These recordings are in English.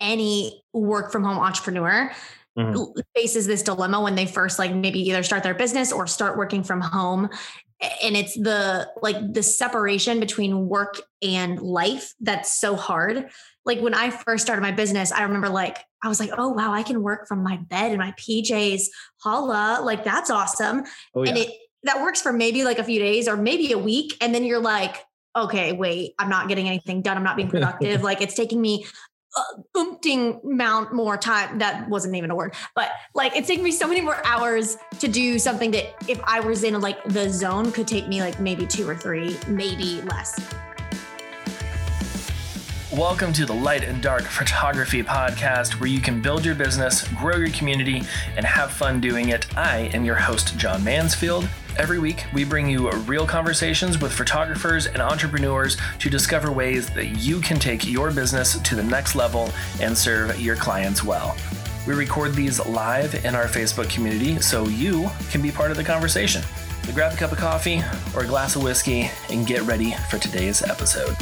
any work from home entrepreneur mm-hmm. faces this dilemma when they first like maybe either start their business or start working from home. And it's the like the separation between work and life that's so hard. Like when i first started my business i remember like i was like oh wow i can work from my bed in my pjs holla like that's awesome. Oh, yeah. and it that works for maybe like a few days or maybe a week and then you're like okay wait i'm not getting anything done. I'm not being productive. Like it's taking me uh, amount more time. That wasn't even a word, but like it's taking me so many more hours to do something that if I was in like the zone could take me like maybe two or three, maybe less. Welcome to the Light and Dark Photography Podcast, where you can build your business, grow your community, and have fun doing it. I am your host, John Mansfield. Every week, we bring you real conversations with photographers and entrepreneurs to discover ways that you can take your business to the next level and serve your clients well. We record these live in our Facebook community so you can be part of the conversation. So grab a cup of coffee or a glass of whiskey and get ready for today's episode.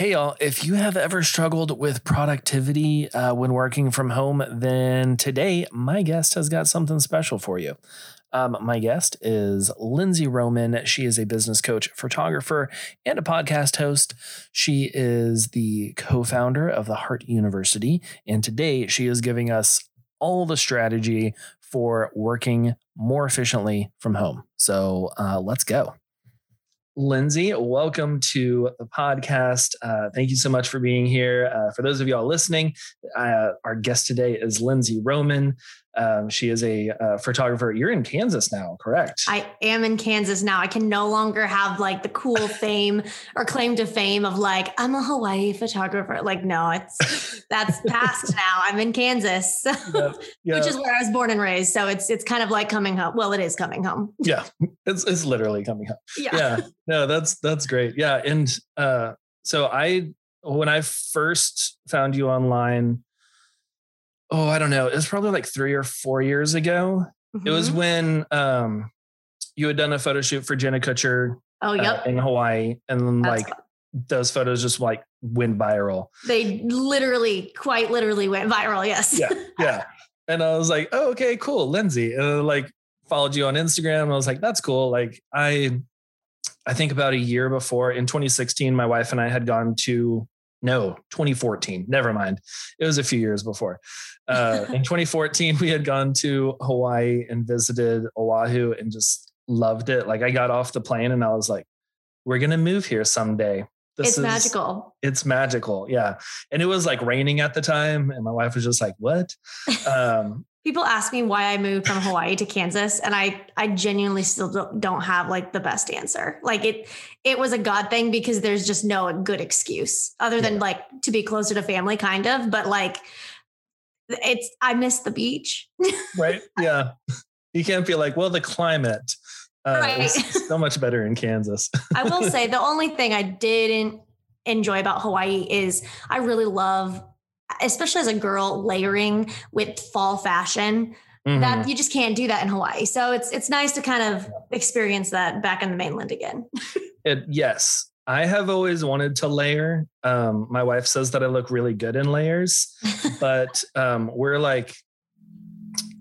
Hey, y'all, if you have ever struggled with productivity uh, when working from home, then today my guest has got something special for you. Um, my guest is Lindsay Roman. She is a business coach, photographer, and a podcast host. She is the co founder of the Heart University. And today she is giving us all the strategy for working more efficiently from home. So uh, let's go. Lindsay, welcome to the podcast. Uh, thank you so much for being here. Uh, for those of y'all listening, uh, our guest today is Lindsay Roman. Um, she is a uh, photographer. You're in Kansas now, correct? I am in Kansas now. I can no longer have like the cool fame or claim to fame of like I'm a Hawaii photographer. Like, no, it's that's past now. I'm in Kansas, which is where I was born and raised. So it's it's kind of like coming home. Well, it is coming home. Yeah, it's it's literally coming home. Yeah, yeah. No, that's that's great. Yeah, and uh, so I when I first found you online oh, I don't know. It was probably like three or four years ago. Mm-hmm. It was mm-hmm. when um, you had done a photo shoot for Jenna Kutcher. Oh, yep. Uh, in Hawaii. And then That's like fun. those photos just like went viral. They literally, quite literally went viral. Yes. Yeah. Yeah. and I was like, oh, okay, cool. Lindsay. And I, like followed you on Instagram. I was like, that's cool. Like I, I think about a year before in 2016, my wife and I had gone to no 2014 never mind. It was a few years before. Uh, in 2014 we had gone to hawaii and visited oahu and just loved it. Like i got off the plane and i was like we're gonna move here someday. This it's is, magical. It's magical. Yeah. And it was like raining at the time and my wife was just like what? Um, people ask me why I moved from Hawaii to Kansas and I I genuinely still don't have like the best answer. Like it it was a god thing because there's just no good excuse other than like to be closer to family kind of, but like it's I miss the beach. right? Yeah. You can't be like, well, the climate uh, right. is so much better in Kansas. I will say the only thing I didn't enjoy about Hawaii is I really love especially as a girl layering with fall fashion mm-hmm. that you just can't do that in Hawaii. So it's it's nice to kind of experience that back in the mainland again. it, yes. I have always wanted to layer. Um, my wife says that I look really good in layers, but um, we're like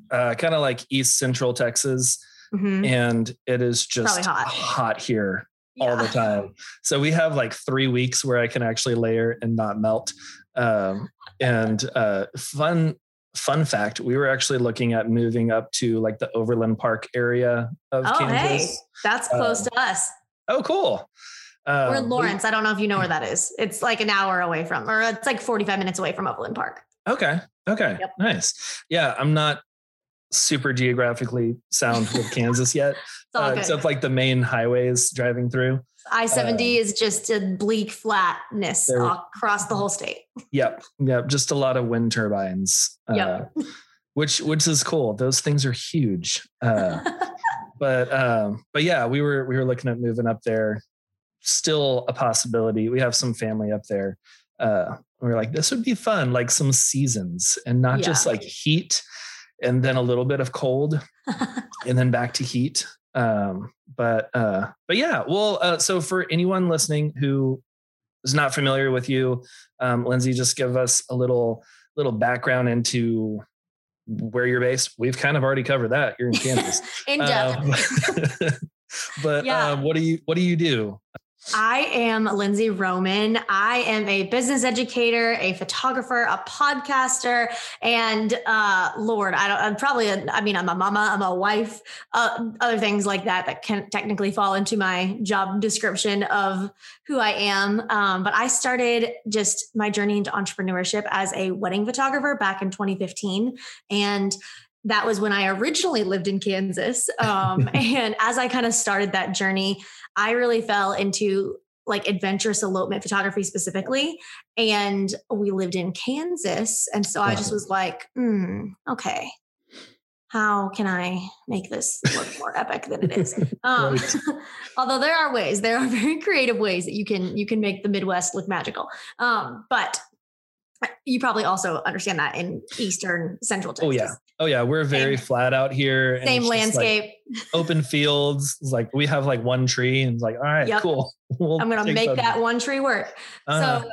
uh, kind of like East Central Texas, mm-hmm. and it is just hot. hot here all the time. So we have like three weeks where I can actually layer and not melt. Um, and uh, fun fun fact: we were actually looking at moving up to like the Overland Park area of oh, Kansas. hey, that's close um, to us. Oh, cool. Um, we're in Lawrence. We, I don't know if you know where that is. It's like an hour away from, or it's like 45 minutes away from Overland Park. Okay. Okay. Yep. Nice. Yeah. I'm not super geographically sound with Kansas yet, uh, except like the main highways driving through. I 70 uh, is just a bleak flatness across the whole state. Yep. Yep. Just a lot of wind turbines. Uh, yep. which which is cool. Those things are huge. Uh, but um, but yeah, we were we were looking at moving up there. Still a possibility. We have some family up there. Uh, we are like, this would be fun, like some seasons and not yeah. just like heat and then a little bit of cold and then back to heat. Um, but uh, but yeah, well, uh, so for anyone listening who is not familiar with you, um, Lindsay, just give us a little little background into where you're based. We've kind of already covered that. You're in Kansas. in depth. Um, but yeah. uh, what do you what do you do? I am Lindsay Roman. I am a business educator, a photographer, a podcaster, and uh, Lord, I don't. I'm probably. A, I mean, I'm a mama. I'm a wife. Uh, other things like that that can technically fall into my job description of who I am. Um, but I started just my journey into entrepreneurship as a wedding photographer back in 2015, and that was when I originally lived in Kansas. Um, and as I kind of started that journey, I really fell into like adventurous elopement photography specifically. And we lived in Kansas. And so I just was like, mm, okay, how can I make this look more epic than it is? Um, although there are ways, there are very creative ways that you can you can make the Midwest look magical. Um, but you probably also understand that in Eastern Central Texas. Oh yeah, oh yeah, we're very same, flat out here. Same landscape, like open fields. It's like we have like one tree, and it's like, all right, yep. cool. We'll I'm gonna make that one tree work. Uh-huh. So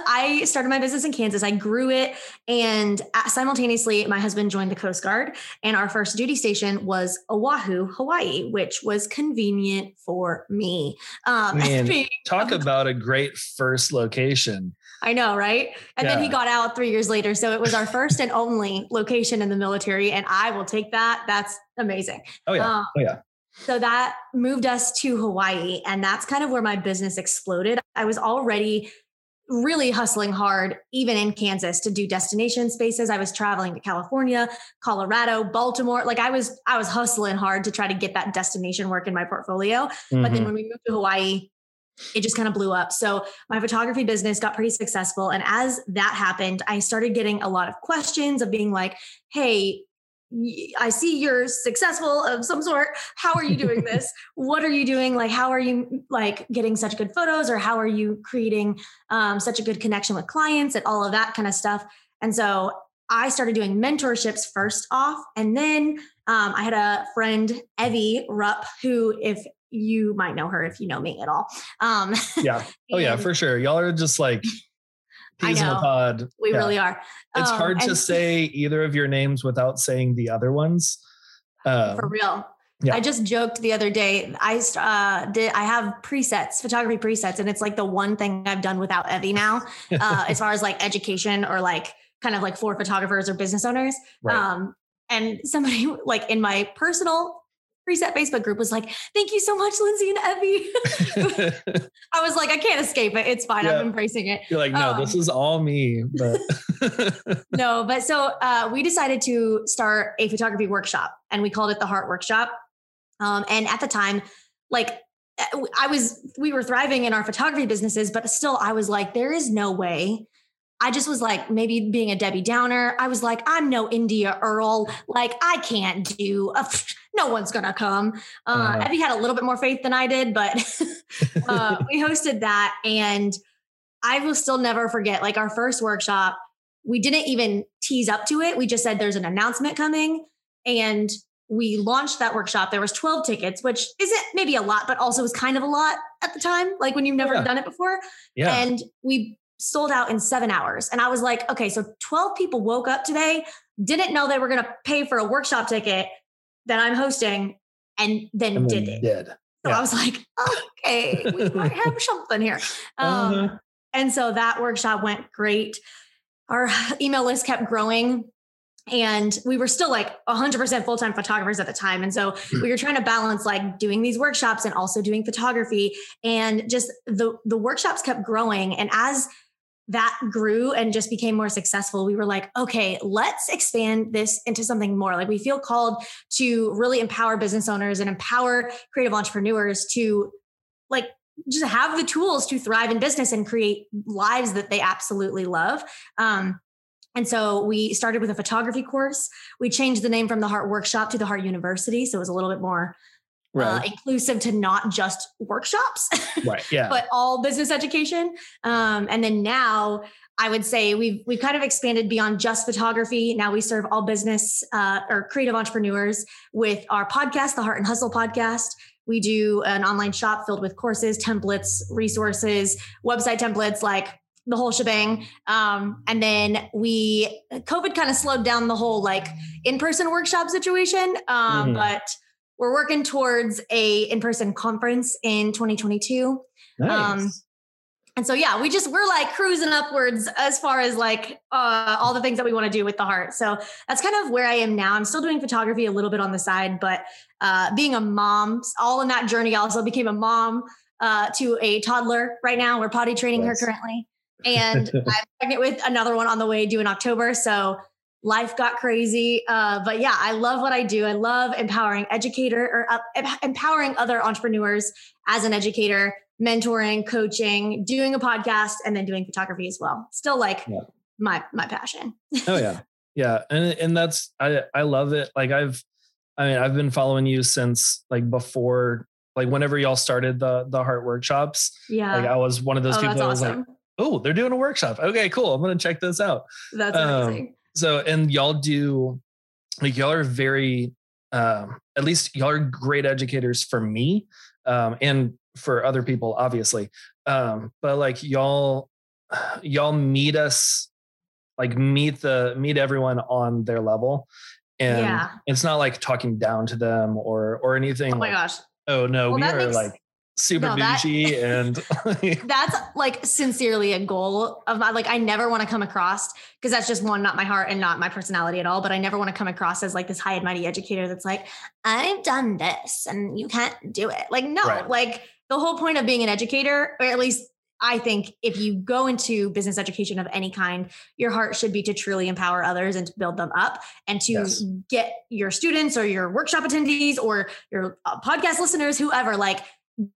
I started my business in Kansas. I grew it, and simultaneously, my husband joined the Coast Guard, and our first duty station was Oahu, Hawaii, which was convenient for me. Um, Man, talk about a great first location. I know, right? And yeah. then he got out three years later. So it was our first and only location in the military. And I will take that. That's amazing. Oh, yeah. Um, oh, yeah. So that moved us to Hawaii. And that's kind of where my business exploded. I was already really hustling hard, even in Kansas, to do destination spaces. I was traveling to California, Colorado, Baltimore. Like I was, I was hustling hard to try to get that destination work in my portfolio. Mm-hmm. But then mm-hmm. when we moved to Hawaii, it just kind of blew up. So my photography business got pretty successful. And as that happened, I started getting a lot of questions of being like, hey, I see you're successful of some sort. How are you doing this? what are you doing? Like, how are you like getting such good photos or how are you creating um, such a good connection with clients and all of that kind of stuff? And so I started doing mentorships first off. And then um, I had a friend, Evie Rupp, who, if you might know her if you know me at all. Um, yeah. Oh yeah, for sure. Y'all are just like peas in a pod. We yeah. really are. It's um, hard to say either of your names without saying the other ones. Um, for real. Yeah. I just joked the other day. I uh, did. I have presets, photography presets, and it's like the one thing I've done without Evie now, uh, as far as like education or like kind of like for photographers or business owners. Right. Um, and somebody like in my personal preset Facebook group was like, thank you so much, Lindsay and Evie. I was like, I can't escape it. It's fine. Yeah. I'm embracing it. You're like, no, um, this is all me. But no, but so uh, we decided to start a photography workshop and we called it the Heart Workshop. Um, and at the time, like uh, I was, we were thriving in our photography businesses, but still I was like, there is no way I just was like, maybe being a Debbie Downer. I was like, I'm no India Earl. Like, I can't do, a, no one's going to come. Uh, uh, Evie had a little bit more faith than I did, but uh, we hosted that. And I will still never forget, like, our first workshop, we didn't even tease up to it. We just said there's an announcement coming. And we launched that workshop. There was 12 tickets, which isn't maybe a lot, but also was kind of a lot at the time, like when you've never yeah. done it before. Yeah. And we sold out in seven hours. And I was like, okay, so 12 people woke up today, didn't know they were going to pay for a workshop ticket that I'm hosting, and then did it. Did. So yeah. I was like, okay, we might have something here. Um, uh-huh. And so that workshop went great. Our email list kept growing. And we were still like 100% full time photographers at the time. And so hmm. we were trying to balance like doing these workshops and also doing photography. And just the, the workshops kept growing. And as that grew and just became more successful, we were like, okay, let's expand this into something more. Like we feel called to really empower business owners and empower creative entrepreneurs to like just have the tools to thrive in business and create lives that they absolutely love. Um, and so we started with a photography course. We changed the name from the Heart Workshop to the Heart University. So it was a little bit more right. uh, inclusive to not just workshops, right? Yeah, but all business education. Um, and then now I would say we've we've kind of expanded beyond just photography. Now we serve all business uh, or creative entrepreneurs with our podcast, the Heart and Hustle podcast. We do an online shop filled with courses, templates, resources, website templates, like the whole shebang. Um, and then we COVID kind of slowed down the whole like in-person workshop situation. Um, mm-hmm. But we're working towards a in-person conference in 2022. Nice. Um, and so yeah, we just we're like cruising upwards as far as like uh, all the things that we want to do with the heart. So that's kind of where I am now. I'm still doing photography a little bit on the side, but uh, being a mom, all in that journey, I also became a mom uh, to a toddler right now. We're potty training yes. her currently, and I'm pregnant with another one on the way due in October. So life got crazy. Uh, but yeah, I love what I do. I love empowering educator or uh, empowering other entrepreneurs as an educator, mentoring, coaching, doing a podcast, and then doing photography as well. Still like yeah. my my passion. oh yeah, yeah, and and that's I I love it. Like I've I mean I've been following you since like before like whenever y'all started the the heart workshops. Yeah, like I was one of those oh, people that was awesome. like. Oh, they're doing a workshop. Okay, cool. I'm gonna check this out. That's amazing. So, and y'all do like y'all are very, um, at least y'all are great educators for me, um, and for other people, obviously. Um, but like y'all, y'all meet us, like meet the meet everyone on their level, and yeah. it's not like talking down to them or or anything. Oh my like, gosh! Oh no, well, we are makes, like super no, bougie and that's like sincerely a goal of my like I never want to come across because that's just one not my heart and not my personality at all but I never want to come across as like this high and mighty educator that's like I've done this and you can't do it like no right. like the whole point of being an educator or at least I think if you go into business education of any kind, your heart should be to truly empower others and to build them up and to yes. get your students or your workshop attendees or your uh, podcast listeners, whoever, like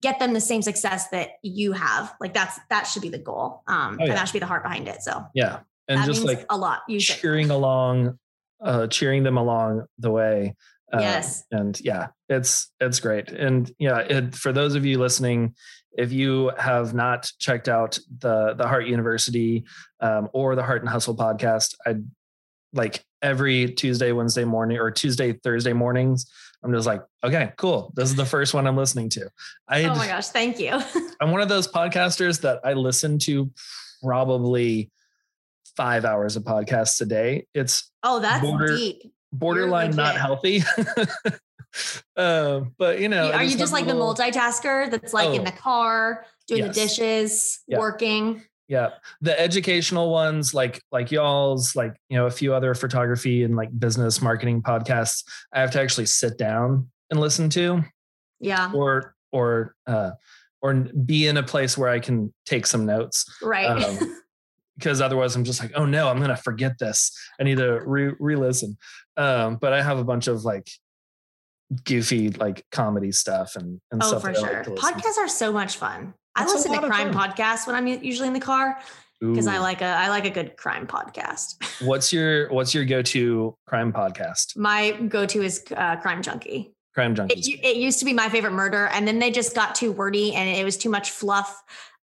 get them the same success that you have. Like that's that should be the goal. Um, oh, yeah. and that should be the heart behind it. So yeah, and just like a lot, cheering along, uh, cheering them along the way. Uh, yes, and yeah, it's it's great. And yeah, it, for those of you listening, if you have not checked out the the Heart University um, or the Heart and Hustle podcast, I like every Tuesday, Wednesday morning, or Tuesday, Thursday mornings. I'm just like, okay, cool. This is the first one I'm listening to. I oh my gosh, thank you. I'm one of those podcasters that I listen to probably five hours of podcasts a day. It's oh, that's border, deep. Borderline not healthy. uh, but you know, are you just like little... the multitasker that's like oh, in the car doing yes. the dishes, yeah. working? Yeah. The educational ones like like y'all's like, you know, a few other photography and like business marketing podcasts, I have to actually sit down and listen to. Yeah. Or or uh or be in a place where I can take some notes. Right. Um, because otherwise I'm just like, oh no, I'm gonna forget this. I need to re re-listen. Um, but I have a bunch of like goofy like comedy stuff and, and oh, stuff. for sure. Like Podcasts are so much fun. I listen to crime podcasts when I'm usually in the car because I like a I like a good crime podcast. what's your What's your go to crime podcast? My go to is uh, Crime Junkie. Crime Junkie. It, it, used to be my favorite murder, and then they just got too wordy, and it was too much fluff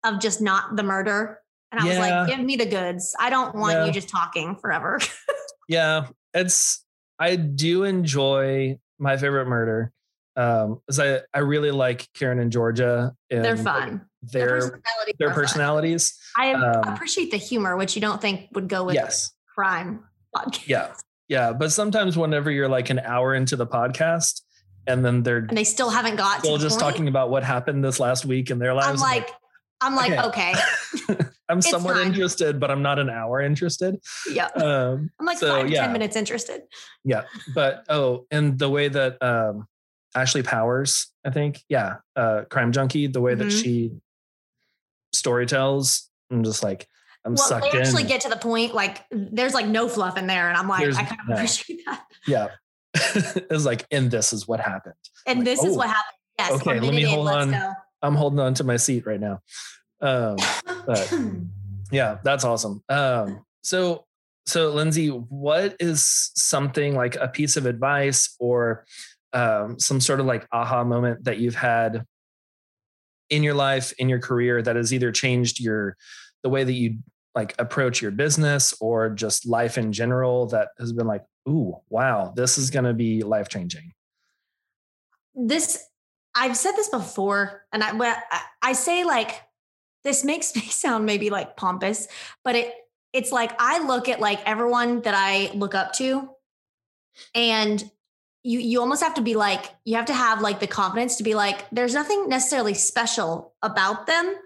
of just not the murder. And I yeah. was like, give me the goods. I don't want yeah. you just talking forever. yeah, it's I do enjoy my favorite murder. Um, because I, I really like Karen and Georgia. And They're fun their their personalities. Their personalities. I um, appreciate the humor, which you don't think would go with yes. crime podcast. Yeah, yeah, but sometimes whenever you're like an hour into the podcast, and then they're and they still haven't got still just point. talking about what happened this last week in their lives. I'm like, I'm like, okay. okay. I'm somewhat interested, but I'm not an hour interested. Yeah. Um, I'm like so, five, yeah. 10 minutes interested. Yeah. But, oh, and the way that um, Ashley Powers, I think, yeah, uh, Crime Junkie, the way mm-hmm. that she story tells. I'm just like, I'm well, sucked they actually in. get to the point like there's like no fluff in there, and I'm like, I kind of no. appreciate that. Yeah, it's like, and this is what happened. And like, this oh, is what happened. Yes. Okay, let me hold on. Go. I'm holding on to my seat right now. Um, but yeah, that's awesome. Um, so so Lindsay, what is something like a piece of advice or um, some sort of like aha moment that you've had in your life in your career that has either changed your the way that you like approach your business or just life in general that has been like, ooh, wow, this is going to be life changing? This, I've said this before, and I, I say like, this makes me sound maybe like pompous, but it, it's like I look at like everyone that I look up to and you you almost have to be like you have to have like the confidence to be like there's nothing necessarily special about them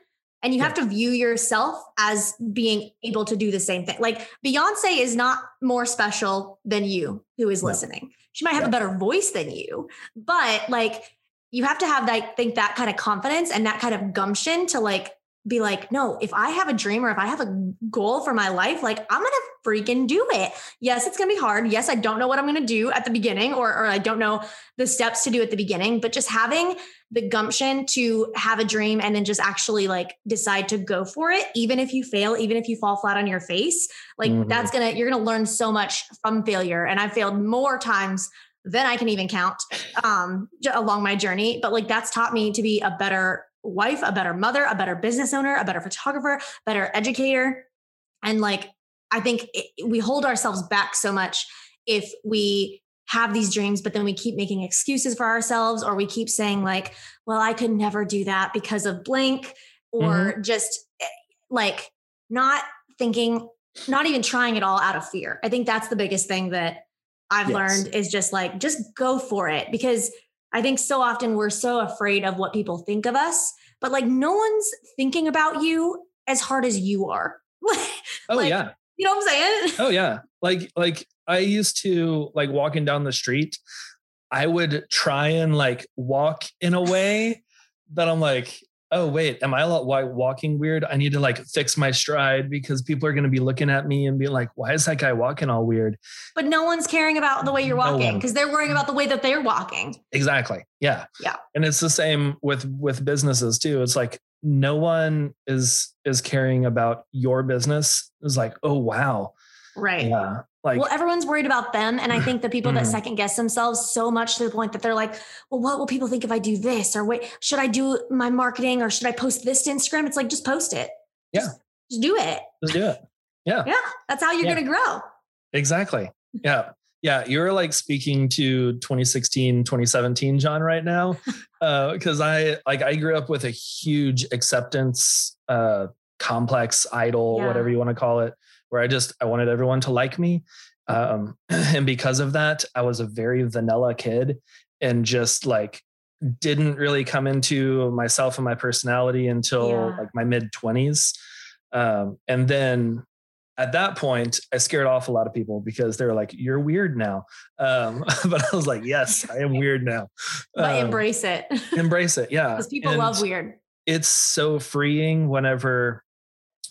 and you have to view yourself as being able to do the same thing. Like Beyonce is not more special than you who is listening. She might have yeah. a better voice than you, but like you have to have that think that kind of confidence and that kind of gumption to like be like, no, if I have a dream or if I have a goal for my life, like I'm to freaking do it. Yes, it's to be hard. Yes, I don't know what I'm to do at the beginning or, or I don't know the steps to do at the beginning, but just having the gumption to have a dream and then just actually like decide to go for it, even if you fail, even if you fall flat on your face, like mm-hmm. that's to, you're to learn so much from failure. And I've failed more times than I can even count um, along my journey. But like that's taught me to be a better wife, a better mother, a better business owner, a better photographer, better educator. And like, I think it, we hold ourselves back so much if we have these dreams, but then we keep making excuses for ourselves, or we keep saying, like, well, I could never do that because of blank, or mm-hmm. just eh, like not thinking, not even trying it all out of fear. I think that's the biggest thing that I've yes. learned is just like, just go for it because I think so often we're so afraid of what people think of us, but like no one's thinking about you as hard as you are. oh yeah. You know what I'm saying? Oh yeah. Like like I used to like walking down the street, I would try and like walk in a way that I'm like, oh wait am I a i walking weird? I need to like fix my stride because people are going to be looking at me and be like why is that guy walking all weird? But no one's caring about the way you're walking because no they're worrying about the way that they're walking. Exactly yeah. Yeah. And it's the same with with businesses too. It's like no one is is caring about your business. It's like oh wow. Right. Yeah like, well, everyone's worried about them. And I think the people that mm-hmm. second guess themselves so much to the point that they're like, well, what will people think if I do this? Or wait, should I do my marketing or should I post this to Instagram? It's like, just post it. Yeah. Just, just do it. Just do it. Yeah. Yeah. That's how you're yeah. going to grow. Exactly. Yeah. Yeah. You're like speaking to 2016, 2017, John, right now. uh, cause I like, I grew up with a huge acceptance, uh, complex idol, yeah. whatever you want to call it where I just I wanted everyone to like me. Um, and because of that, I was a very vanilla kid and just like didn't really come into myself and my personality until yeah. like my mid 20s. Um, and then at that point, I scared off a lot of people because they were like, "You're weird now." Um, but I was like, "Yes, I am weird now." But um, embrace it. embrace it, yeah. Because people and love weird. It's so freeing whenever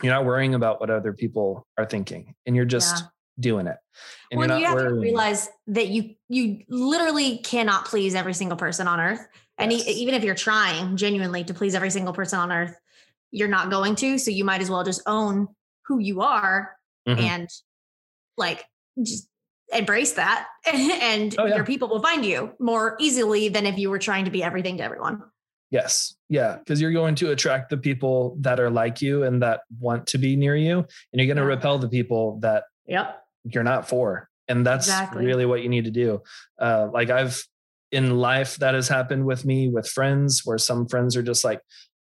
you're not worrying about what other people are thinking and you're just yeah. doing it and well, you have worrying. to realize that you you literally cannot please every single person on earth and yes. even if you're trying genuinely to please every single person on earth you're not going to so you might as well just own who you are mm-hmm. and like just embrace that and oh, yeah. your people will find you more easily than if you were trying to be everything to everyone Yes. Yeah. Because you're going to attract the people that are like you and that want to be near you. And you're going to yeah. repel the people that yep. you're not for. And that's exactly. really what you need to do. Uh, like I've in life that has happened with me with friends where some friends are just like,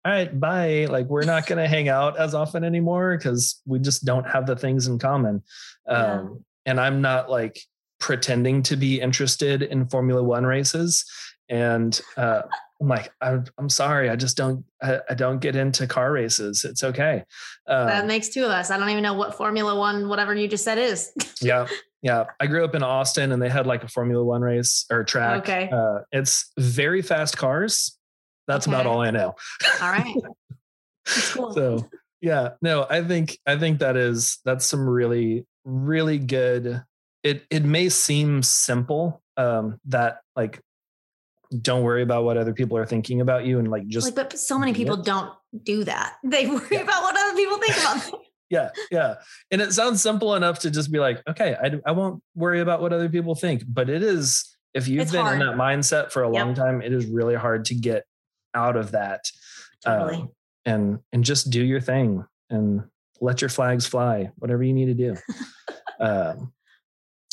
all right, bye. Like we're not going to hang out as often anymore because we just don't have the things in common. Um, yeah. And I'm not like pretending to be interested in Formula One races. And uh, I'm like, I'm, I'm sorry, I just don't, I, I, don't get into car races. It's okay. Um, that makes two of us. I don't even know what Formula One, whatever you just said is. yeah. Yeah. I grew up in Austin and they had like a Formula One race or track. Okay. Uh, it's very fast cars. That's okay. about all I know. All right. Cool. so yeah, no, I think, I think that is, that's some really, really good. It, it may seem simple, um, that like don't worry about what other people are thinking about you and like just like but so many people don't do that they worry yeah. about what other people think about them yeah yeah and it sounds simple enough to just be like okay I, I won't worry about what other people think but it is if you've it's been hard. in that mindset for a yep. long time it is really hard to get out of that totally. Um, and and just do your thing and let your flags fly, whatever you need to do. um,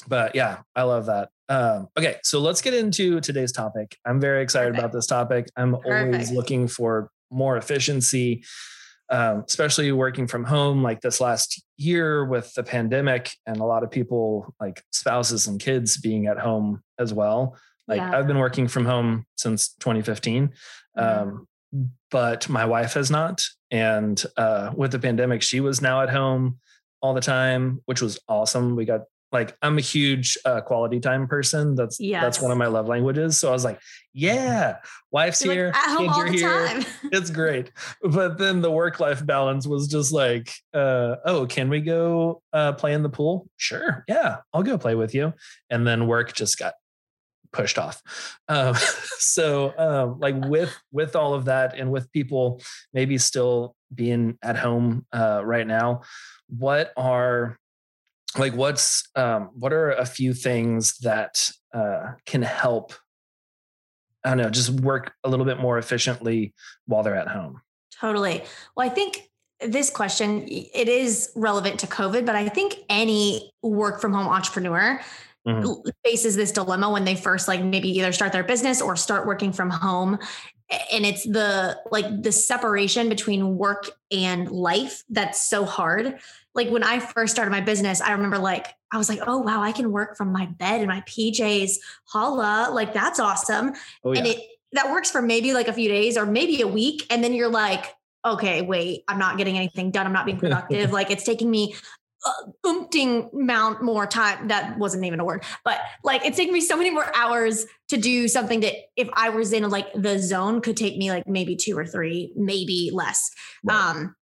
but yeah, I love that. Um, okay, so let's get into today's topic. I'm very excited Perfect. about this topic. I'm Perfect. always looking for more efficiency, um, especially working from home like this last year with the pandemic and a lot of people like spouses and kids being at home as well. Like yeah. I've been working from home since 2015. Mm-hmm. Um, but my wife has not. And uh, with the pandemic, she was now at home all the time, which was awesome. We got like I'm a huge uh, quality time person. That's yes. that's one of my love languages. So I was like, yeah, wife's You're here, like kids are here. Time. it's great. But then the work life balance was just like, uh, oh, can we go uh, play in the pool? Sure, yeah, I'll go play with you. And then work just got pushed off. Um, so um, like with with all of that, and with people maybe still being at home uh, right now, what are like what's um, what are a few things that uh, can help i don't know just work a little bit more efficiently while they're at home? Totally. Well i think this question it is relevant to covid but i think any work from home entrepreneur mm-hmm. faces this dilemma when they first like maybe either start their business or start working from home and it's the like the separation between work and life that's so hard like when I first started my business, I remember like I was like, oh wow, I can work from my bed in my PJs. Holla, like that's awesome. Oh, yeah. And it that works for maybe like a few days or maybe a week. And then you're like, okay, wait, I'm not getting anything done. I'm not being productive. like it's taking me umpting amount more time. That wasn't even a word, but like it's taking me so many more hours to do something that if I was in like the zone could take me like maybe two or three, maybe less. Right. Um,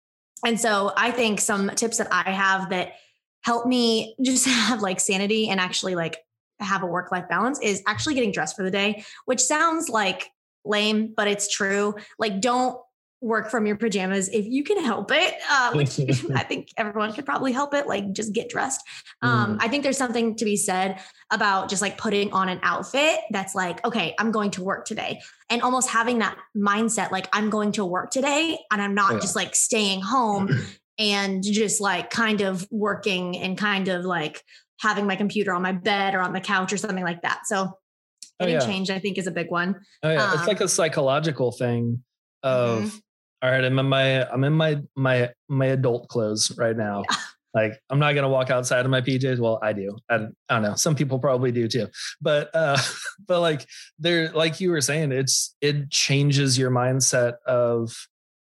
and so I think some tips that I have that help me just have like sanity and actually like have a work life balance is actually getting dressed for the day, which sounds like lame, but it's true. Like, don't work from your pajamas if you can help it uh, which i think everyone could probably help it like just get dressed um, mm. i think there's something to be said about just like putting on an outfit that's like okay i'm going to work today and almost having that mindset like i'm going to work today and i'm not yeah. just like staying home and just like kind of working and kind of like having my computer on my bed or on the couch or something like that so oh, getting oh, yeah. changed i think is a big one oh yeah um, it's like a psychological thing of mm-hmm all right, I'm in my I'm in my my my adult clothes right now. Yeah. Like I'm not gonna walk outside of my PJs. Well, I do. I, I don't know. Some people probably do too. But uh, but like there, like you were saying, it's it changes your mindset of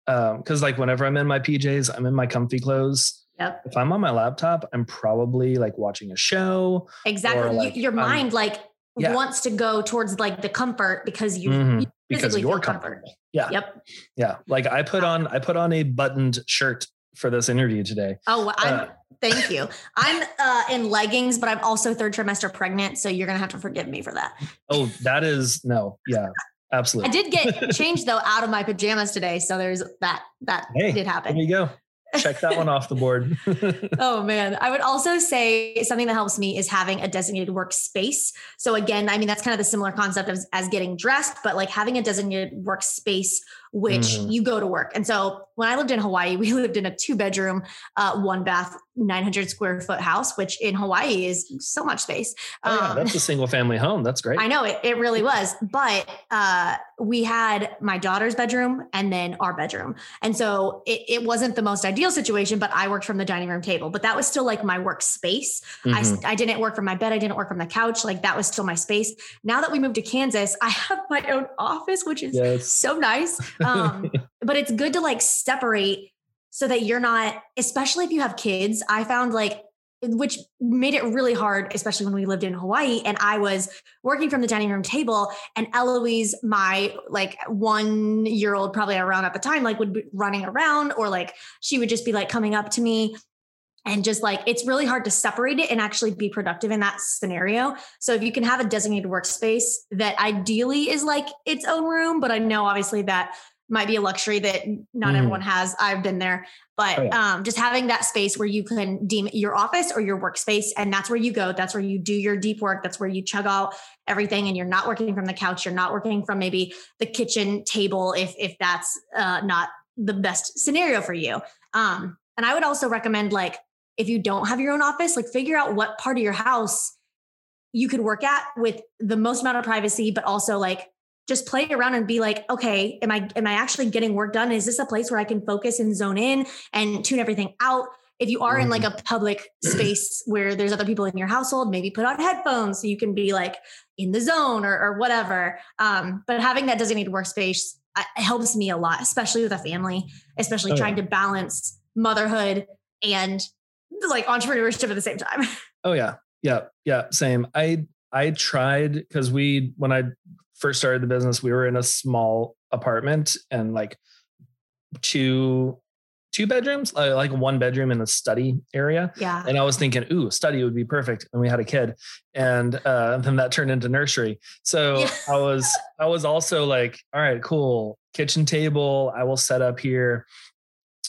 um, because like whenever I'm in my PJs, I'm in my comfy clothes. Yep. If I'm on my laptop, I'm probably like watching a show. Exactly. Like, your mind like yeah. wants to go towards like the comfort because you, mm-hmm. you because you're comfort. Yeah. Yep. Yeah. Like I put on I put on a buttoned shirt for this interview today. Oh, I'm, uh, thank you. I'm uh, in leggings, but I'm also third trimester pregnant, so you're gonna have to forgive me for that. Oh, that is no, yeah, absolutely. I did get changed though out of my pajamas today, so there's that. That hey, did happen. There you go check that one off the board. oh man. I would also say something that helps me is having a designated workspace. So again, I mean that's kind of the similar concept as, as getting dressed, but like having a designated workspace which mm-hmm. you go to work. And so when I lived in Hawaii, we lived in a two bedroom, uh, one bath, 900 square foot house, which in Hawaii is so much space. Oh, yeah, um, that's a single family home. That's great. I know it, it really was. But uh, we had my daughter's bedroom and then our bedroom. And so it, it, wasn't the most ideal situation, but I worked from the dining room table. But that was still like my workspace. Mm-hmm. I, I didn't work from my bed. I didn't work from the couch. Like that was still my space. Now that we moved to Kansas, I have my own office, which is yes. so nice. Um, but it's good to like separate so that you're not, especially if you have kids. I found like, which made it really hard, especially when we lived in Hawaii and I was working from the dining room table and Eloise, my like one year old, probably around at the time, like would be running around or like she would just be like coming up to me and just like it's really hard to separate it and actually be productive in that scenario. So if you can have a designated workspace that ideally is like its own room, but I know obviously that might be a luxury that not mm. everyone has. I've been there, but oh, yeah. um, just having that space where you can deem your office or your workspace, and that's where you go. That's where you do your deep work. That's where you chug out everything, and you're not working from the couch. You're not working from maybe the kitchen table if if that's uh, not the best scenario for you. Um, And I would also recommend like if you don't have your own office, like figure out what part of your house you could work at with the most amount of privacy, but also like just play around and be like, okay, am I am I actually getting work done? Is this a place where I can focus and zone in and tune everything out? If you are in like mm-hmm. a public space where there's other people in your household, maybe put on headphones so you can be like in the zone or, or whatever. Um, but having that designated workspace uh, helps me a lot, especially with a family, especially oh, trying yeah. to balance motherhood and like entrepreneurship at the same time. Oh yeah. Yeah. Yeah. Same. I I tried because we when I first started the business, we were in a small apartment and like two two bedrooms, uh, like one bedroom in the study area. Yeah. And I was thinking, ooh, study would be perfect. And we had a kid. And uh, then that turned into nursery. So yeah. I was I was also like, all right, cool. Kitchen table, I will set up here.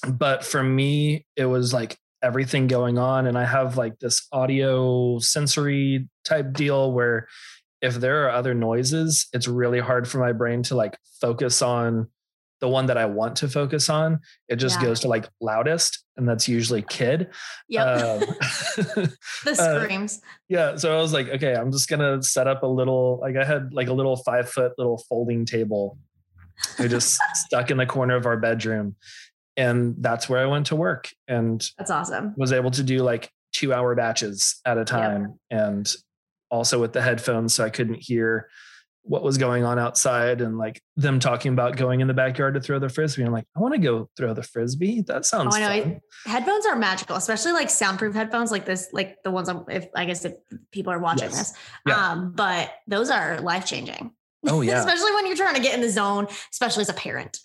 But for me, it was like everything going on. And I have like this audio sensory type deal where if there are other noises, it's really hard for my brain to like focus on the one that I want to focus on. It just yeah. goes to like loudest, and that's usually kid. Yeah. Um, the uh, screams. Uh, yeah. So I was like, okay, I'm just gonna set up a little, like I had like a little five foot little folding table. I just stuck in the corner of our bedroom. And that's where I went to work. And that's awesome. Was able to do like two hour batches at a time. And also with the headphones so I couldn't hear what was going on outside and like them talking about going in the backyard to throw the frisbee. I'm like, I want to go throw the frisbee. That sounds. Oh, I know. Fun. Headphones are magical, especially like soundproof headphones, like this, like the ones. I'm, if I guess if people are watching yes. this, yeah. um, but those are life changing. Oh yeah, especially when you're trying to get in the zone, especially as a parent.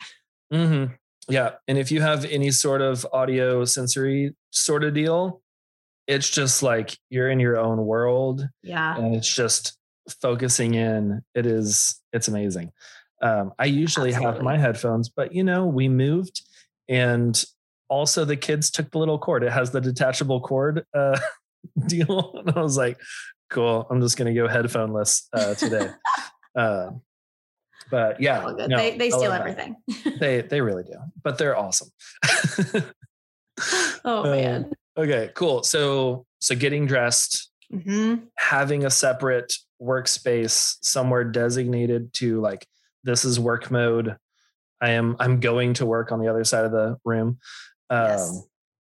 Mm-hmm. Yeah, and if you have any sort of audio sensory sort of deal, it's just like you're in your own world. Yeah. And it's just focusing in. It is, it's amazing. Um, I usually Absolutely. have my headphones, but you know, we moved and also the kids took the little cord. It has the detachable cord uh, deal. And I was like, cool, I'm just going to go headphoneless uh, today. uh, but yeah, no, they, they steal everything. they, they really do, but they're awesome. oh man. Okay, cool. So so getting dressed, mm-hmm. having a separate workspace somewhere designated to like this is work mode. I am I'm going to work on the other side of the room. Um, yes.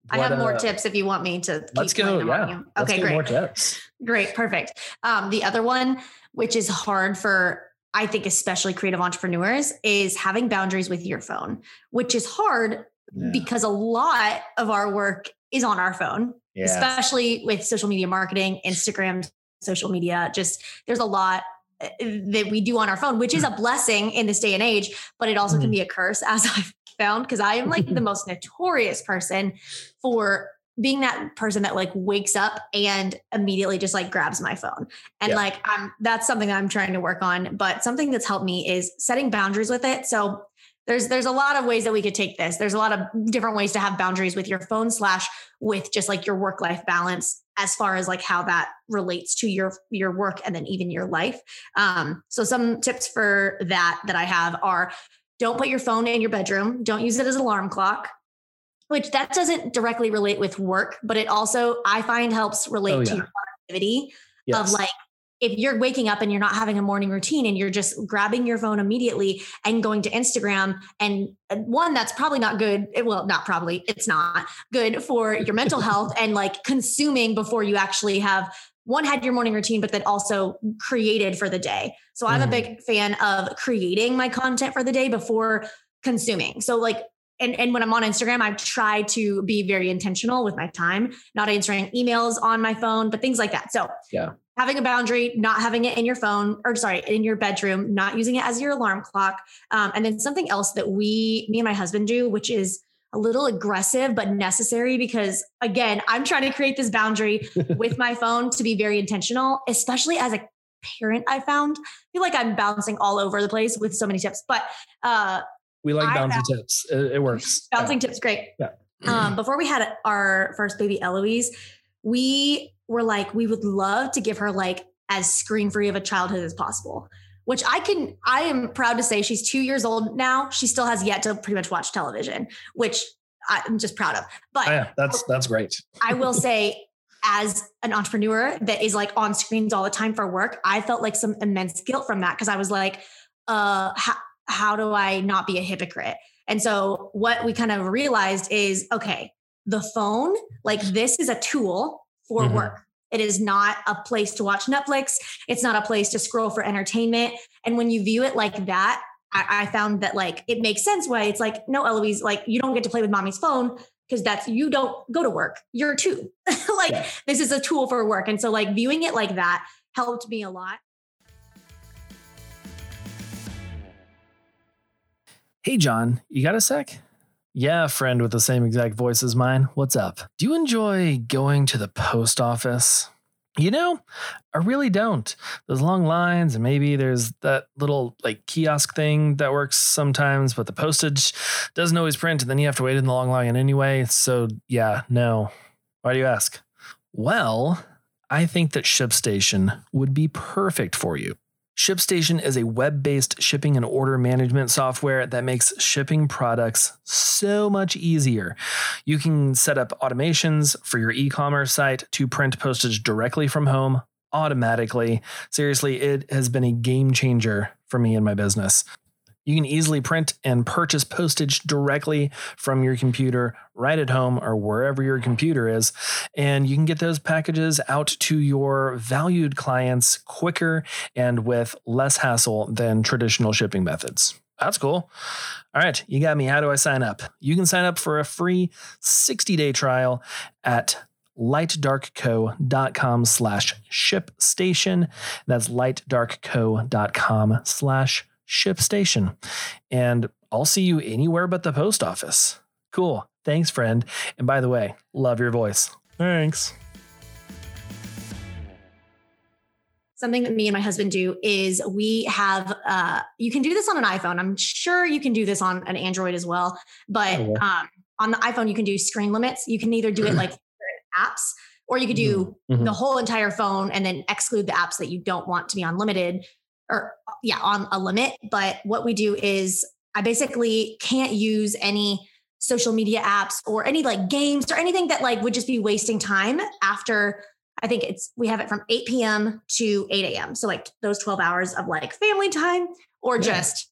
I have more uh, tips if you want me to. let's go. Yeah. Okay, great. More tips. Great, perfect. Um, the other one, which is hard for I think especially creative entrepreneurs, is having boundaries with your phone, which is hard yeah. because a lot of our work is on our phone, yeah. especially with social media marketing, Instagram, social media. Just there's a lot uh, that we do on our phone, which is a blessing in this day and age, but it also can be a curse, as I've found, because I am like the most notorious person for being that person that like wakes up and immediately just like grabs my phone and yeah. like i'm that's something that i'm trying to work on but something that's helped me is setting boundaries with it so there's there's a lot of ways that we could take this. There's a lot of different ways to have boundaries with your phone slash with just like your work life balance as far as like how that relates to your your work and then even your life. Um, so some tips for that that I have are don't put your phone in your bedroom. Don't use it as an alarm clock. Which that doesn't directly relate with work, but it also I find helps relate oh, yeah. to your productivity yes. of like if you're waking up and you're not having a morning routine and you're just grabbing your phone immediately and going to Instagram and uh, one that's probably not good well not probably it's not good for your mental health and like consuming before you actually have one had your morning routine but then also created for the day. So I'm mm. a mm-hmm. big fan of creating my content for the day before consuming. So like and, and when I'm on Instagram, I try to be very intentional with my time, not answering emails on my phone, but things like that. So yeah, having a boundary, not having it in your phone or sorry, in your bedroom, not using it as your alarm clock. Um, and then something else that we, me and my husband do, which is a little aggressive, but necessary because again, I'm trying to create this boundary with my phone to be very intentional, especially as a parent. I found I feel like I'm bouncing all over the place with so many tips, but uh, we like bouncing tips. It, it, works. Bouncing yeah. tips, great. Yeah. um, before we had our first baby, Eloise, we were like, we would love to give her like as screen free of a childhood as possible. Which I can, I am proud to say she's two years old now. She still has yet to pretty much watch television, which I'm just proud of. But oh, yeah, that's that's great. I will say, as an entrepreneur that is like on screens all the time for work, I felt like some immense guilt from that because I was like, uh, how, how do I not be a hypocrite? And so what we kind of realized is okay, the phone, like this is a tool for mm-hmm. work. It is not a place to watch Netflix. It's not a place to scroll for entertainment. And when you view it like that, I, I found that like it makes sense why it's like, no, Eloise, like you don't get to play with mommy's phone because that's you don't go to work. You're two. like yeah. this is a tool for work. And so like viewing it like that helped me a lot. Hey, John, you got a sec? Yeah, friend with the same exact voice as mine. What's up? Do you enjoy going to the post office? You know, I really don't. Those long lines, and maybe there's that little like kiosk thing that works sometimes, but the postage doesn't always print, and then you have to wait in the long line anyway. So, yeah, no. Why do you ask? Well, I think that ShipStation would be perfect for you. ShipStation is a web based shipping and order management software that makes shipping products so much easier. You can set up automations for your e commerce site to print postage directly from home automatically. Seriously, it has been a game changer for me and my business. You can easily print and purchase postage directly from your computer right at home or wherever your computer is. And you can get those packages out to your valued clients quicker and with less hassle than traditional shipping methods. That's cool. All right, you got me. How do I sign up? You can sign up for a free 60-day trial at lightdarkco.com slash shipstation. That's lightdarkco.com slash ShipStation. And I'll see you anywhere but the post office. Cool. Thanks, friend. And by the way, love your voice. Thanks. Something that me and my husband do is we have, uh, you can do this on an iPhone. I'm sure you can do this on an Android as well. But oh, um, on the iPhone, you can do screen limits. You can either do it like apps or you could do mm-hmm. the whole entire phone and then exclude the apps that you don't want to be unlimited or yeah, on a limit. But what we do is I basically can't use any social media apps or any like games or anything that like would just be wasting time after I think it's we have it from 8 p.m. to 8 a.m. So like those 12 hours of like family time or yeah. just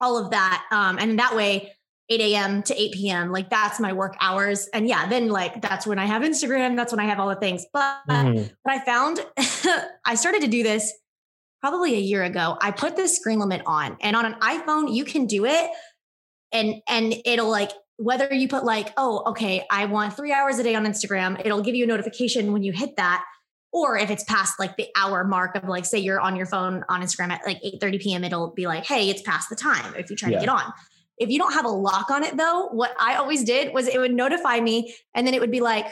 all of that. Um, and that way 8 a.m. to 8 p.m. Like that's my work hours. And yeah, then like that's when I have Instagram. That's when I have all the things. But mm-hmm. what I found, I started to do this probably a year ago, I put this screen limit on. And on an iPhone, you can do it and and it'll like whether you put like, oh, okay, I want 3 hours a day on Instagram, it'll give you a notification when you hit that. Or if it's past like the hour mark of like say you're on your phone on Instagram at like 8 30 p.m., it'll be like, hey, it's past the time if you try yeah. to get on. If you don't have a lock on it though, what I always did was it would notify me and then it would be like,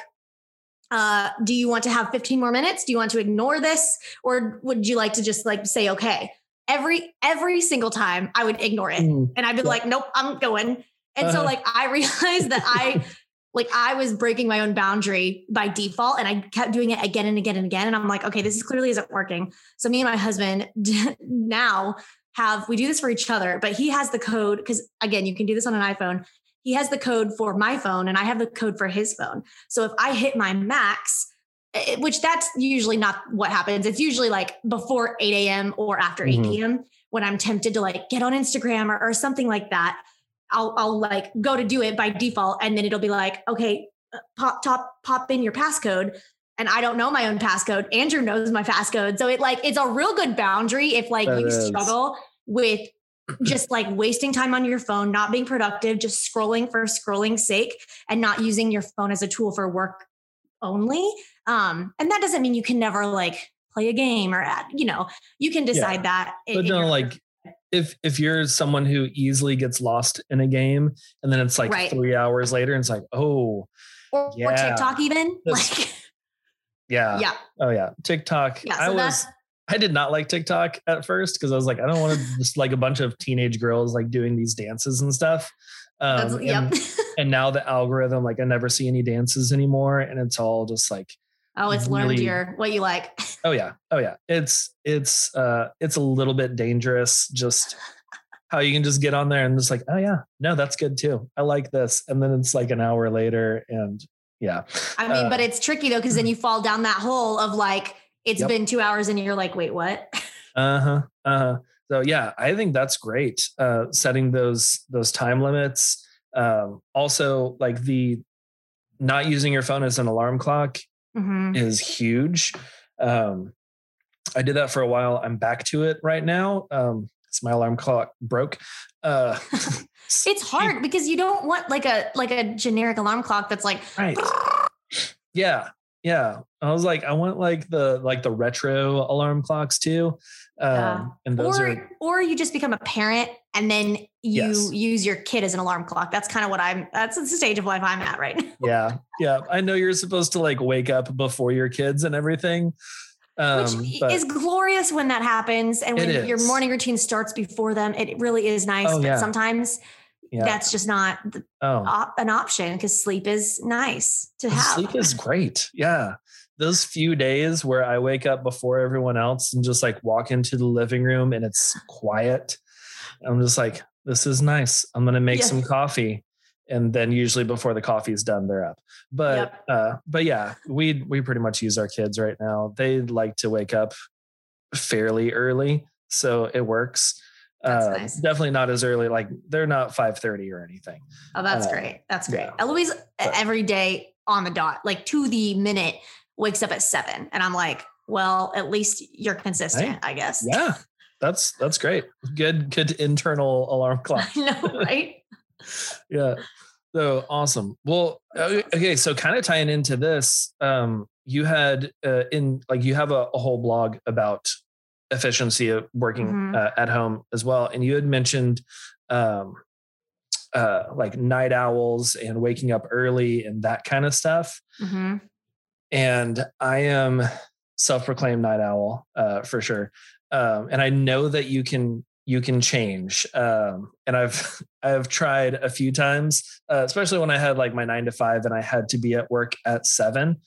uh, do you want to have 15 more minutes? Do you want to ignore this? Or would you like to just like say, okay, every, every single time I would ignore it. Mm, and I'd be yeah. like, nope, I'm going. And uh-huh. so like, I realized that I, like I was breaking my own boundary by default and I kept doing it again and again and again. And I'm like, okay, this is clearly isn't working. So me and my husband now have, we do this for each other, but he has the code because again, you can do this on an iPhone he has the code for my phone and I have the code for his phone. So if I hit my max, it, which that's usually not what happens. It's usually like before 8 a.m. or after mm-hmm. 8 p.m. when I'm tempted to like get on Instagram or, or something like that. I'll, I'll like go to do it by default and then it'll be like, okay, uh, pop, top, pop in your passcode. And I don't know my own passcode. Andrew knows my passcode. So it like, it's a real good boundary if like that you is. struggle with just like wasting time on your phone, not being productive, just scrolling for scrolling's sake and not using your phone as a tool for work only. Um, and that doesn't mean you can never like play a game or you know, you can decide yeah. that. But no, like if if you're someone who easily gets lost in a game and then it's like right. three hours later and it's like, oh or, yeah. or TikTok even like yeah. Yeah. Oh yeah. TikTok. Yeah, so I was I did not like TikTok at first because I was like, I don't want to just like a bunch of teenage girls like doing these dances and stuff. Um, and, yep. and now the algorithm, like I never see any dances anymore, and it's all just like oh, it's really, learned your what you like. oh yeah, oh yeah, it's it's uh it's a little bit dangerous just how you can just get on there and just like, oh yeah, no, that's good too. I like this. And then it's like an hour later and yeah. I mean, uh, but it's tricky though, because then you fall down that hole of like, it's yep. been two hours and you're like, wait, what? uh-huh. Uh-huh. So yeah, I think that's great. Uh setting those those time limits. Um also like the not using your phone as an alarm clock mm-hmm. is huge. Um I did that for a while. I'm back to it right now. Um it's my alarm clock broke. Uh, it's hard because you don't want like a like a generic alarm clock that's like right. yeah, yeah. I was like, I want like the like the retro alarm clocks too. Um, yeah. and those or, are or you just become a parent and then you yes. use your kid as an alarm clock. That's kind of what I'm that's the stage of life I'm at right now. yeah. Yeah. I know you're supposed to like wake up before your kids and everything. Um, Which is glorious when that happens. And when your morning routine starts before them, it really is nice. Oh, but yeah. sometimes yeah. that's just not the, oh. op- an option because sleep is nice to have. Sleep is great. Yeah. Those few days where I wake up before everyone else and just like walk into the living room and it's quiet. I'm just like, this is nice. I'm going to make yeah. some coffee and then usually before the coffee is done they're up but yep. uh but yeah we we pretty much use our kids right now they like to wake up fairly early so it works uh, nice. definitely not as early like they're not 5:30 or anything oh that's uh, great that's great yeah. eloise but, every day on the dot like to the minute wakes up at 7 and i'm like well at least you're consistent right? i guess yeah that's that's great good good internal alarm clock no right yeah. So awesome. Well, okay. So kind of tying into this, um, you had uh, in like you have a, a, whole blog about efficiency of working mm-hmm. uh, at home as well, and you had mentioned um, uh, like night owls and waking up early and that kind of stuff. Mm-hmm. And I am self-proclaimed night owl uh, for sure, um, and I know that you can you can change. Um, and I've I've tried a few times, uh, especially when I had like my nine to five and I had to be at work at seven.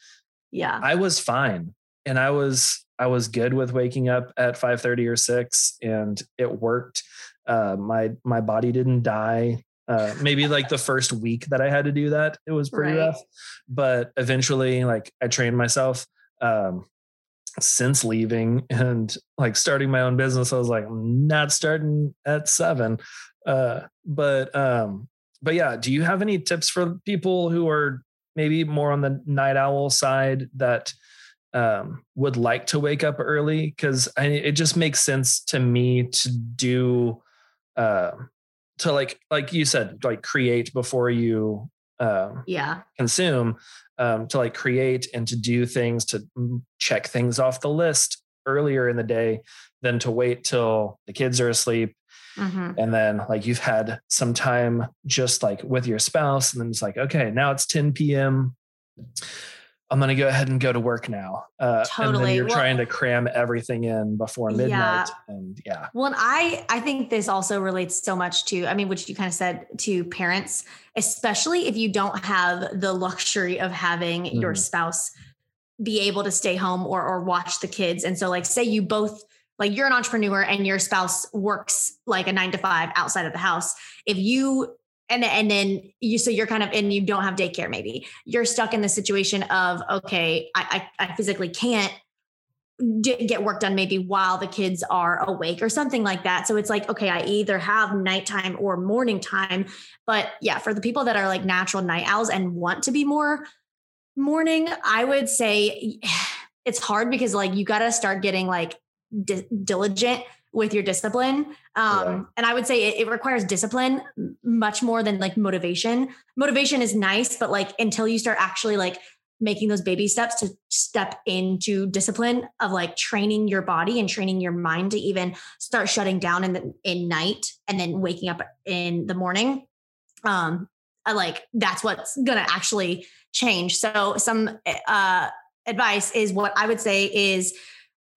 Yeah, I was fine, and I was I was good with waking up at five thirty or six, and it worked. Uh, my my body didn't die. Uh, maybe like the first week that I had to do that, it was pretty right. rough. But eventually, like I trained myself. Um, since leaving and like starting my own business i was like not starting at seven uh but um but yeah do you have any tips for people who are maybe more on the night owl side that um would like to wake up early because it just makes sense to me to do uh to like like you said like create before you uh, yeah. consume um, to like create and to do things to check things off the list earlier in the day than to wait till the kids are asleep. Mm-hmm. and then like you've had some time just like with your spouse and then it's like okay now it's 10 p.m I'm going to go ahead and go to work now. Uh, totally. And then you're well, trying to cram everything in before midnight. Yeah. And yeah. Well, and I, I think this also relates so much to, I mean, which you kind of said to parents, especially if you don't have the luxury of having mm. your spouse be able to stay home or, or watch the kids. And so like, say you both, like you're an entrepreneur and your spouse works like a nine to five outside of the house. If you and and then you so you're kind of and you don't have daycare maybe. You're stuck in the situation of okay I I, I physically can't get work done maybe while the kids are awake or something like that. So it's like okay I either have nighttime or morning time. But yeah for the people that are like natural night owls and want to be more morning I would say it's hard because like you got to start getting like di- diligent with your discipline. Um, yeah. And I would say it, it, requires discipline much more than like motivation. Motivation is nice, but like until you start actually like making those baby steps to step into discipline of like training your body and training your mind to even start shutting down in the in night and then waking up in the morning. Um, I like that's what's gonna actually change. So some uh advice is what I would say is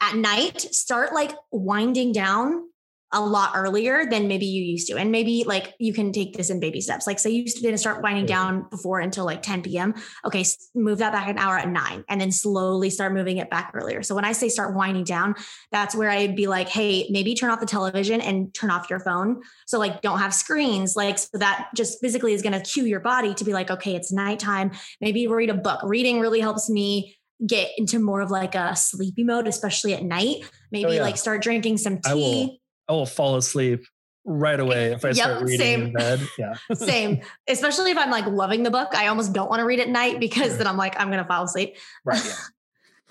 at night start like winding down a lot earlier than maybe you used to. And maybe like you can take this in baby steps. Like say you used to didn't start winding down before until like 10 p.m. Okay, move that back an hour at nine and then slowly start moving it back earlier. So when I say start winding down, that's where I'd be like, hey, maybe turn off the television and turn off your phone. So like don't have screens. Like so that just physically is gonna cue your body to be like, okay, it's nighttime. Maybe read a book. Reading really helps me get into more of like a sleepy mode, especially at night. Maybe oh, yeah. like start drinking some tea I will I will fall asleep right away if I yep, start reading same. in bed. Yeah. same. Especially if I'm like loving the book. I almost don't want to read at night because then I'm like, I'm gonna fall asleep. Right. Yeah.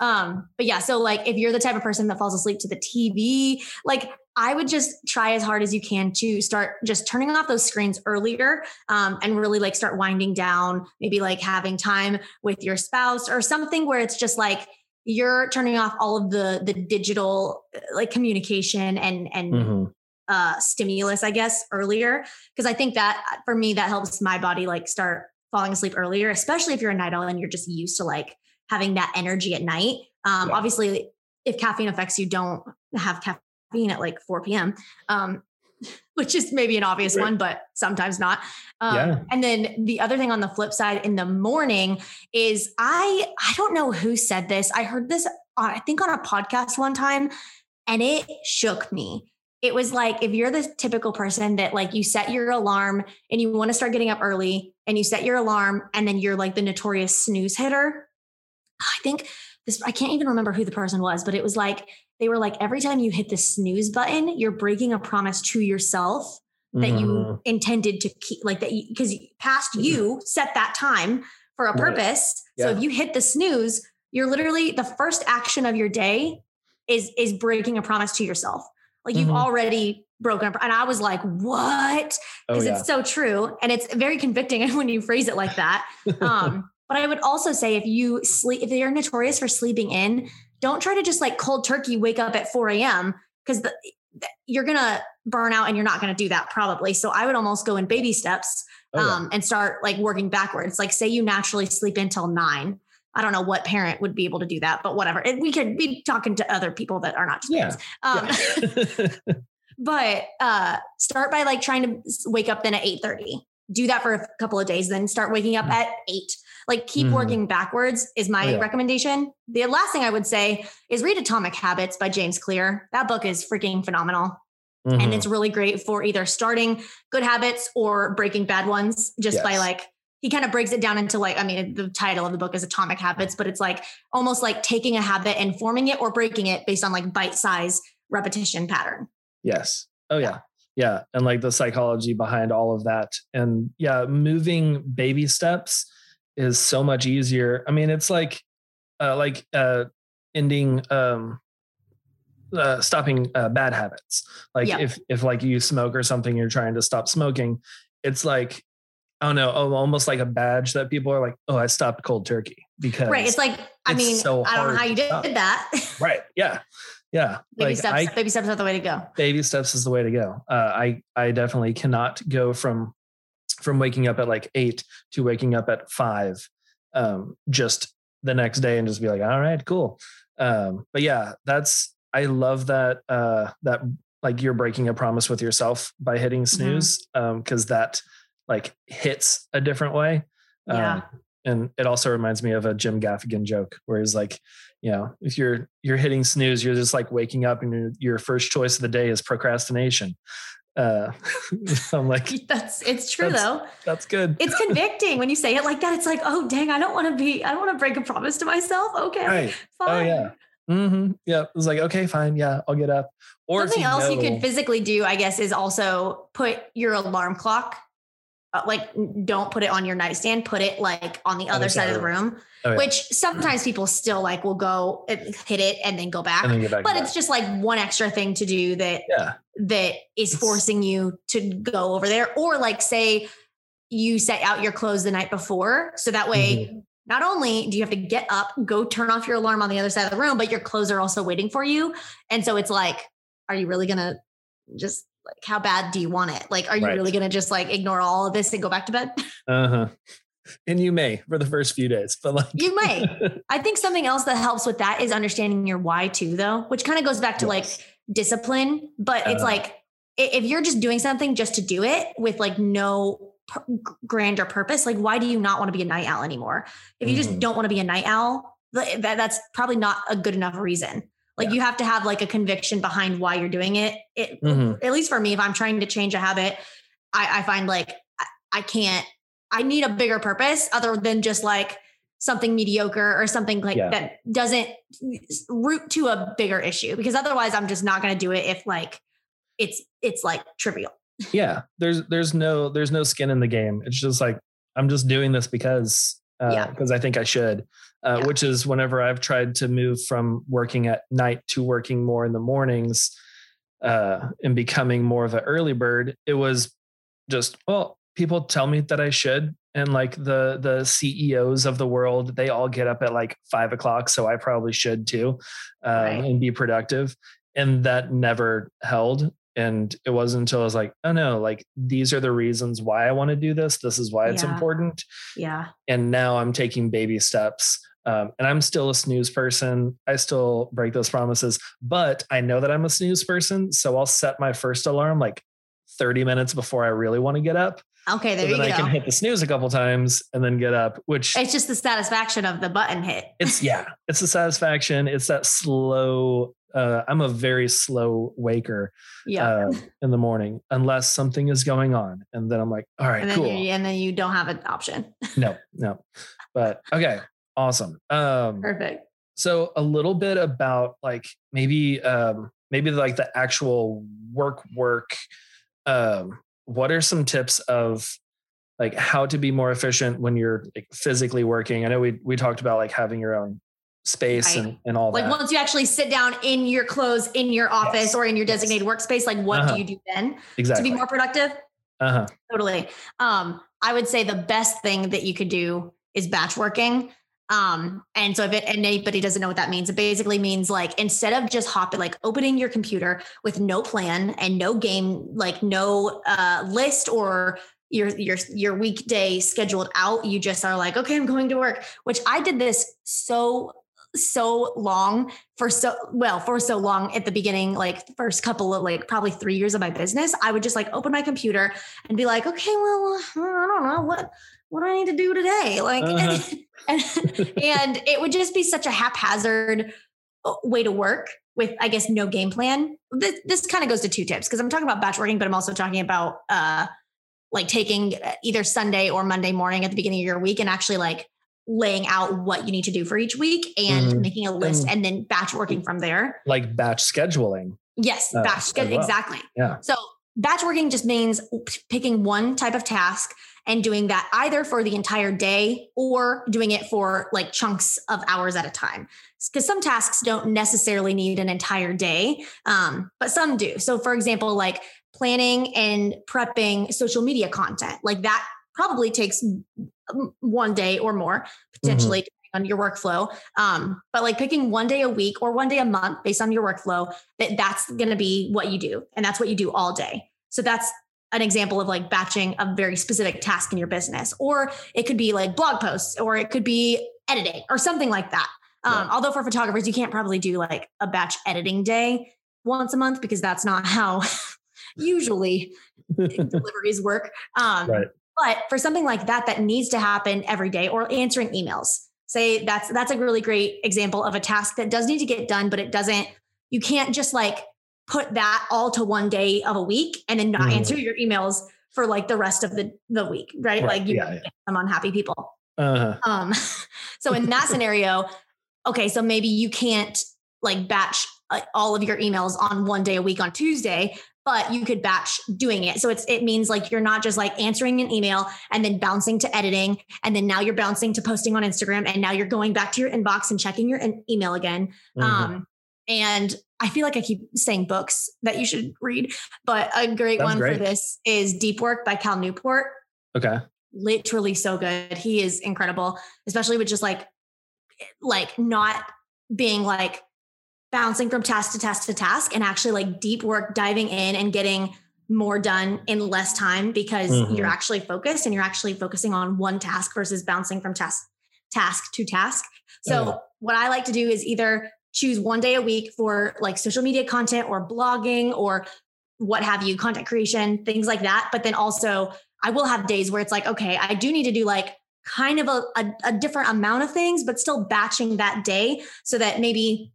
um, but yeah, so like if you're the type of person that falls asleep to the TV, like I would just try as hard as you can to start just turning off those screens earlier um, and really like start winding down, maybe like having time with your spouse or something where it's just like you're turning off all of the the digital uh, like communication and and mm-hmm. uh stimulus i guess earlier because i think that uh, for me that helps my body like start falling asleep earlier especially if you're a night owl and you're just used to like having that energy at night um yeah. obviously if caffeine affects you don't have caffeine at like 4 p.m um which is maybe an obvious right. one, but sometimes not. Um, yeah. And then the other thing on the flip side in the morning is I I don't know who said this. I heard this I think on a podcast one time, and it shook me. It was like if you're the typical person that like you set your alarm and you want to start getting up early and you set your alarm and then you're like the notorious snooze hitter. I think this I can't even remember who the person was, but it was like they were like, every time you hit the snooze button, you're breaking a promise to yourself that mm-hmm. you intended to keep, like that, because past mm-hmm. you set that time for a purpose. Right. Yeah. So if you hit the snooze, you're literally the first action of your day is is breaking a promise to yourself. Like you've mm-hmm. already broken. Up. And I was like, what? Because oh, yeah. it's so true. And it's very convicting when you phrase it like that. Um, but I would also say if you sleep, if you're notorious for sleeping in, don't try to just like cold turkey wake up at 4 a.m. because you're gonna burn out and you're not gonna do that probably. So I would almost go in baby steps oh, um, yeah. and start like working backwards. Like say you naturally sleep until nine. I don't know what parent would be able to do that, but whatever. It, we could be talking to other people that are not just yeah. parents. Um, yeah. but uh, start by like trying to wake up then at 8 30 do that for a couple of days then start waking up mm. at 8 like keep mm working backwards is my oh, yeah. recommendation. The last thing I would say is read Atomic Habits by James Clear. That book is freaking phenomenal. Mm-hmm. And it's really great for either starting good habits or breaking bad ones just yes. by like he kind of breaks it down into like i mean the title of the book is atomic habits but it's like almost like taking a habit and forming it or breaking it based on like bite size repetition pattern yes oh yeah yeah and like the psychology behind all of that and yeah moving baby steps is so much easier. I mean, it's like uh, like uh, ending um, uh, stopping uh, bad habits. Like yeah. if if like you smoke or something, you're trying to stop smoking. It's like I don't know, almost like a badge that people are like, oh, I stopped cold turkey because right. It's like I mean, so I don't know how you did that. right. Yeah. Yeah. Baby like steps. I, baby steps are the way to go. Baby steps is the way to go. Uh, I I definitely cannot go from from waking up at like eight to waking up at five um, just the next day and just be like, all right, cool. Um, but yeah, that's I love that uh, that like you're breaking a promise with yourself by hitting mm-hmm. snooze because mm-hmm. um, that like hits a different way. Yeah. Um, and it also reminds me of a Jim Gaffigan joke where he's like, you know, if you're you're hitting snooze, you're just like waking up and your, your first choice of the day is procrastination. Uh, I'm like, that's it's true that's, though. That's good. It's convicting when you say it like that. It's like, oh dang, I don't want to be, I don't want to break a promise to myself. Okay, right. Oh, fine. Oh yeah. Mm-hmm. Yeah. It was like, okay, fine. Yeah, I'll get up. Or something you else know, you could physically do, I guess, is also put your alarm clock. Uh, like, don't put it on your nightstand. Put it like on the other side of the room. Oh, yeah. Which sometimes people still like will go hit it and then go back. Then back but it's back. just like one extra thing to do that yeah. that is forcing you to go over there. Or like say you set out your clothes the night before. So that way mm-hmm. not only do you have to get up, go turn off your alarm on the other side of the room, but your clothes are also waiting for you. And so it's like, are you really gonna just like how bad do you want it? Like, are you right. really gonna just like ignore all of this and go back to bed? Uh-huh and you may for the first few days but like you may i think something else that helps with that is understanding your why too though which kind of goes back to yes. like discipline but uh, it's like if you're just doing something just to do it with like no grander purpose, like why do you not want to be a night owl anymore? If you mm-hmm. just don't want to be a night owl, that, that's probably not a good enough reason. Like yeah. you have to have like a conviction behind why you're doing it. It mm-hmm. at least for me, if I'm trying to change a habit, I, I find like I, I can't. I need a bigger purpose other than just like something mediocre or something like yeah. that doesn't root to a bigger issue because otherwise I'm just not going to do it if like it's it's like trivial. yeah, there's there's no there's no skin in the game. It's just like I'm just doing this because uh, yeah. because I think I should. Uh, yeah. Which is whenever I've tried to move from working at night to working more in the mornings uh, and becoming more of an early bird, it was just well, people tell me that I should, and like the the CEOs of the world, they all get up at like five o'clock, so I probably should too, um, right. and be productive. And that never held. And it wasn't until I was like, oh no, like these are the reasons why I want to do this. This is why it's yeah. important. Yeah. And now I'm taking baby steps. Um, and I'm still a snooze person. I still break those promises, but I know that I'm a snooze person. So I'll set my first alarm like 30 minutes before I really want to get up. Okay, there so then you I can hit the snooze a couple times and then get up, which it's just the satisfaction of the button hit. it's yeah, it's the satisfaction. It's that slow uh, I'm a very slow waker yeah. Uh, in the morning unless something is going on. And then I'm like, all right, and cool. You, and then you don't have an option. no, no. But okay, awesome. Um, Perfect. So a little bit about like maybe um, maybe like the actual work work. Um, what are some tips of like how to be more efficient when you're like physically working? I know we we talked about like having your own space right. and, and all like that. once you actually sit down in your clothes in your office yes. or in your designated yes. workspace like what uh-huh. do you do then exactly. to be more productive uh-huh. totally um i would say the best thing that you could do is batch working um and so if it anybody doesn't know what that means it basically means like instead of just hopping like opening your computer with no plan and no game like no uh list or your your your weekday scheduled out you just are like okay i'm going to work which i did this so so long for so well for so long at the beginning like first couple of like probably three years of my business i would just like open my computer and be like okay well i don't know what what do i need to do today like uh-huh. and, and it would just be such a haphazard uh, way to work with i guess no game plan this, this kind of goes to two tips because i'm talking about batch working but i'm also talking about uh like taking uh, either sunday or monday morning at the beginning of your week and actually like laying out what you need to do for each week and mm-hmm. making a list and, and, then batch working from there. Like batch scheduling. Yes, uh, batch scheduling. Well. Exactly. Yeah. So batch working just means picking one type of task and doing that either for the entire day or doing it for like chunks of hours at a time. Because some tasks don't necessarily need an entire day, um, but some do. So, for example, like planning and prepping social media content, like that probably takes one day or more potentially mm-hmm. on your workflow um, but like picking one day a week or one day a month based on your workflow that that's going to be what you do and that's what you do all day so that's an example of like batching a very specific task in your business or it could be like blog posts or it could be editing or something like that um, yeah. although for photographers you can't probably do like a batch editing day once a month because that's not how usually deliveries work um, right. But for something like that, that needs to happen every day or answering emails, say that's, that's a really great example of a task that does need to get done, but it doesn't, you can't just like put that all to one day of a week and then not mm. answer your emails for like the rest of the, the week, right? right. Like you yeah, yeah. some unhappy people. Uh-huh. Um, so in that scenario, okay, so maybe you can't like batch uh, all of your emails on one day a week on Tuesday, but you could batch doing it. So it's it means like you're not just like answering an email and then bouncing to editing and then now you're bouncing to posting on Instagram and now you're going back to your inbox and checking your email again. Mm-hmm. Um, and I feel like I keep saying books that you should read, but a great That's one great. for this is Deep Work by Cal Newport. Okay. Literally so good. He is incredible, especially with just like like not being like bouncing from task to task to task and actually like deep work diving in and getting more done in less time because mm-hmm. you're actually focused and you're actually focusing on one task versus bouncing from task task to task. So yeah. what I like to do is either choose one day a week for like social media content or blogging or what have you, content creation, things like that. But then also, I will have days where it's like, okay, I do need to do like kind of a, a, a different amount of things, but still batching that day so that maybe,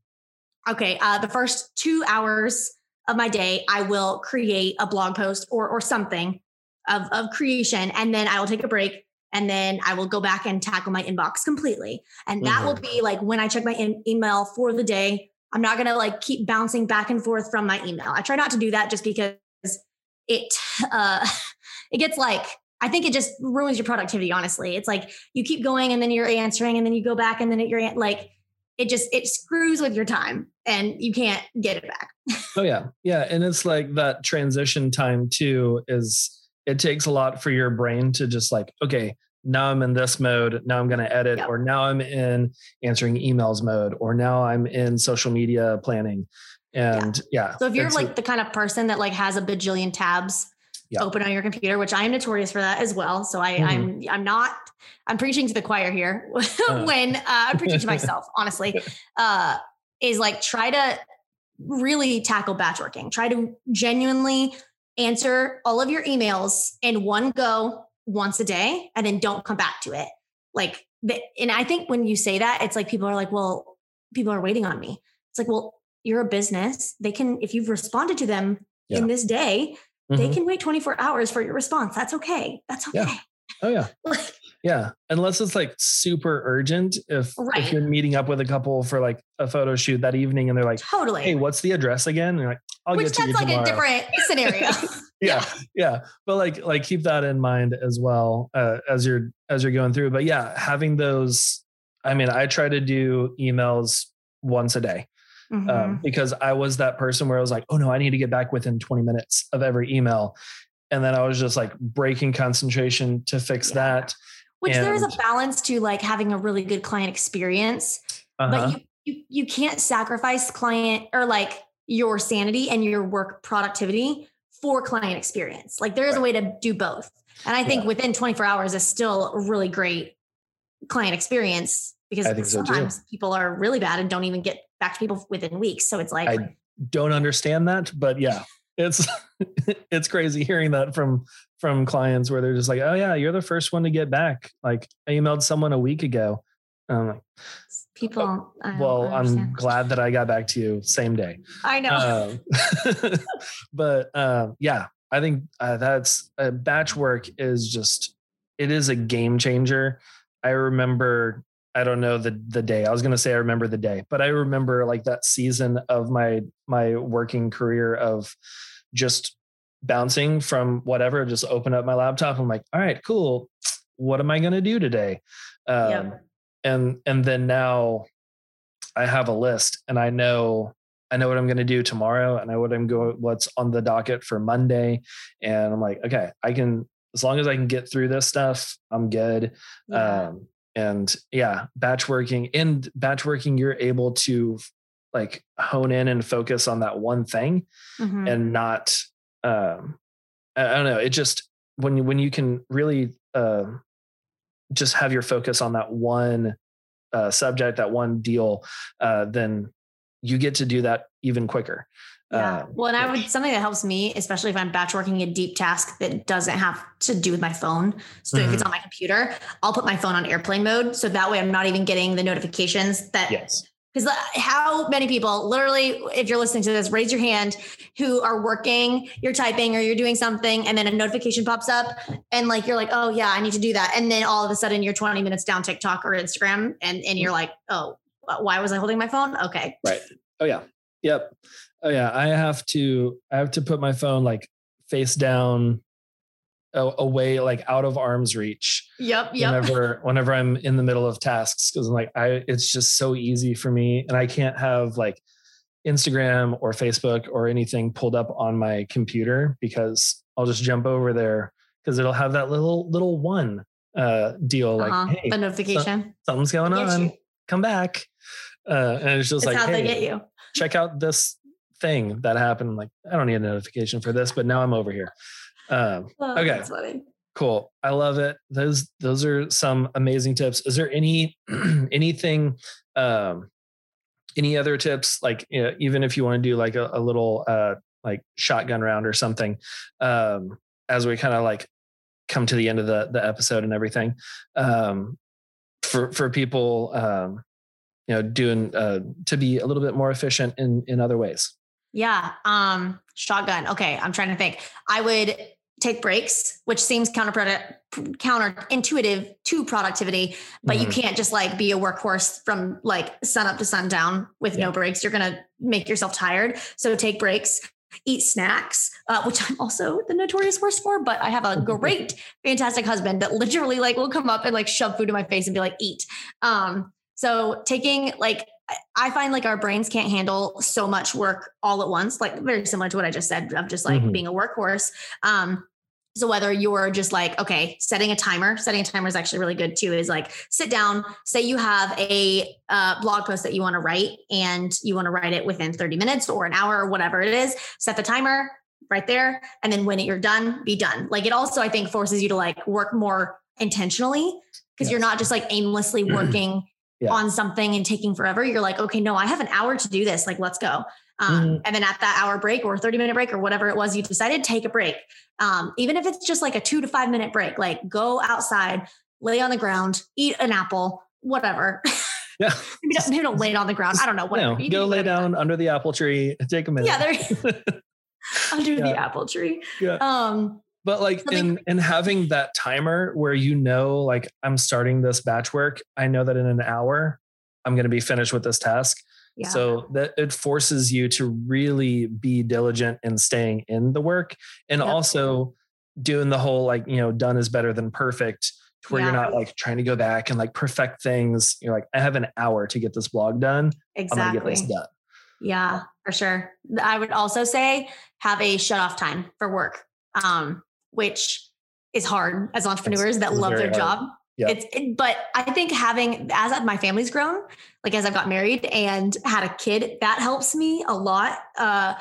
okay, uh, the first two hours of my day, I will create a blog post or or something of, of creation, and then I will take a break, and then I will go back and tackle my inbox completely, and that mm-hmm. will be like when I check my in- email for the day. I'm not gonna like keep bouncing back and forth from my email. I try not to do that just because it uh it gets like I think it just ruins your productivity. Honestly, it's like you keep going and then you're answering, and then you go back and then you're like it just it screws with your time and you can't get it back. oh yeah. Yeah. And it's like that transition time too is it takes a lot for your brain to just like, okay, now I'm in this mode. Now I'm going to edit, yep. or now I'm in answering emails mode, or now I'm in social media planning. And yeah. yeah so if you're like the kind of person that like has a bajillion tabs yeah. open on your computer, which I am notorious for that as well. So I, mm-hmm. I'm I'm not I'm preaching to the choir here uh. when uh, I'm preaching to myself, honestly. Uh, is like try to really tackle batch working. Try to genuinely answer all of your emails in one go once a day, and then don't come back to it. Like, the, and I think when you say that, it's like people are like, well, people are waiting on me. It's like, well, you're a business. They can, if you've responded to them yeah. in this day, mm-hmm. they can wait 24 hours for your response. That's okay. That's okay. Yeah. Oh yeah. yeah. Unless it's like super urgent. If right. if you're meeting up with a couple for like a photo shoot that evening and they're like, totally. Hey, what's the address again? And you're like, I'll Which get to you like tomorrow. a different scenario. yeah, yeah. Yeah. But like like keep that in mind as well uh, as you're as you're going through. But yeah, having those, I mean, I try to do emails once a day. Um, mm-hmm. Um, because I was that person where I was like, oh no, I need to get back within 20 minutes of every email. And then I was just like breaking concentration to fix yeah. that. Which and, there is a balance to like having a really good client experience, uh-huh. but you, you you can't sacrifice client or like your sanity and your work productivity for client experience. Like there is right. a way to do both. And I think yeah. within 24 hours is still a really great client experience because sometimes so people are really bad and don't even get back to people within weeks. So it's like I don't understand that, but yeah, it's it's crazy hearing that from from clients where they're just like, "Oh yeah, you're the first one to get back." Like I emailed someone a week ago. Like, people. well, I'm glad that I got back to you same day. I know. Um, but uh, yeah, I think uh, that's uh, batch work is just it is a game changer. I remember I don't know the the day. I was gonna say I remember the day, but I remember like that season of my my working career of just bouncing from whatever. Just open up my laptop. I'm like, all right, cool. What am I gonna do today? Um, yep. And and then now I have a list, and I know I know what I'm gonna do tomorrow, and I know what I'm going what's on the docket for Monday, and I'm like, okay, I can as long as I can get through this stuff, I'm good. Yeah. Um, and yeah batch working in batch working you're able to like hone in and focus on that one thing mm-hmm. and not um I, don't know it just when you when you can really uh, just have your focus on that one uh, subject that one deal uh, then you get to do that even quicker yeah. Uh, well, and I would something that helps me, especially if I'm batch working a deep task that doesn't have to do with my phone. So mm-hmm. if it's mm-hmm. on my computer, I'll put my phone on airplane mode. So that way I'm not even getting the notifications that yes. Because how many people, literally, if you're listening to this, raise your hand who are working, you're typing or you're doing something, and then a notification pops up, and like you're like, oh yeah, I need to do that, and then all of a sudden you're 20 minutes down TikTok or Instagram, and and you're like, oh, why was I holding my phone? Okay, right. Oh yeah, yep. Oh yeah, I have to I have to put my phone like face down away like out of arm's reach. Yep, yep. Whenever whenever I'm in the middle of tasks cuz I'm like I it's just so easy for me and I can't have like Instagram or Facebook or anything pulled up on my computer because I'll just jump over there because it'll have that little little one uh deal like uh-huh. hey the notification something's going on you. come back uh and it's just it's like how hey, they get you check out this thing that happened. I'm like, I don't need a notification for this, but now I'm over here. Um, oh, okay. Cool. I love it. Those those are some amazing tips. Is there any anything um any other tips like you know, even if you want to do like a, a little uh like shotgun round or something um, as we kind of like come to the end of the the episode and everything um, for for people um, you know doing uh, to be a little bit more efficient in in other ways yeah um shotgun okay i'm trying to think i would take breaks, which seems counterproductive, counterintuitive to productivity, but mm-hmm. you can't just like be a workhorse from like sun up to sundown with yeah. no breaks. You're going to make yourself tired. So take breaks, eat snacks, uh, which I'm also the notorious worst for, but I have a great, fantastic husband that literally like will come up and like shove food in my face and be like, eat. Um, so taking like I find like our brains can't handle so much work all at once, like very similar to what I just said of just like mm-hmm. being a workhorse. Um, so whether you're just like, okay, setting a timer, setting a timer is actually really good too, is like sit down, say you have a uh, blog post that you want to write and you want to write it within 30 minutes or an hour or whatever it is, set the timer right there. And then when you're done, be done. Like it also, I think forces you to like work more intentionally because yes. you're not just like aimlessly working yeah. on something and taking forever. You're like, okay, no, I have an hour to do this. Like, let's go. Um, mm-hmm. And then at that hour break or 30 minute break or whatever it was you decided, take a break. Um, even if it's just like a two to five minute break, like go outside, lay on the ground, eat an apple, whatever. Yeah. maybe, don't, maybe don't lay it on the ground. I don't know. Whatever. You go lay down under the apple tree. Take a minute. Yeah, there. under yeah. the apple tree. Yeah. Um, but like in in having that timer where you know like i'm starting this batch work i know that in an hour i'm going to be finished with this task. Yeah. so that it forces you to really be diligent in staying in the work and yep. also doing the whole like you know done is better than perfect to where yeah. you're not like trying to go back and like perfect things. You're like i have an hour to get this blog done. Exactly i'm gonna get this done. Yeah for sure. I would also say have a shut off time for work. Um which is hard as entrepreneurs it's, that love their hard. job. Yeah. It's, it, but I think having, as my family's grown, like as I've got married and had a kid, that helps me a lot. Uh,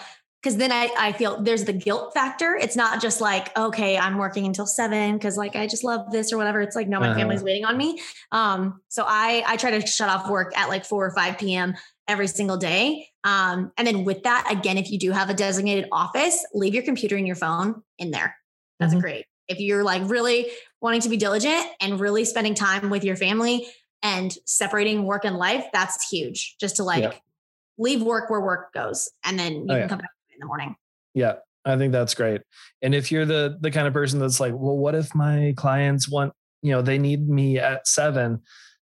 Cause then I, I feel there's the guilt factor. It's not just like, okay, I'm working until seven because like I just love this or whatever. It's like, no, my uh-huh. family's waiting on me. Um, so I I try to shut off work at like four or 5 p.m. every single day. Um, and then with that, again, if you do have a designated office, leave your computer and your phone in there. That's mm-hmm. great. If you're like really wanting to be diligent and really spending time with your family and separating work and life, that's huge. Just to like yeah. leave work where work goes and then you oh, can yeah. come back in the morning. Yeah. I think that's great. And if you're the the kind of person that's like, well, what if my clients want, you know, they need me at seven,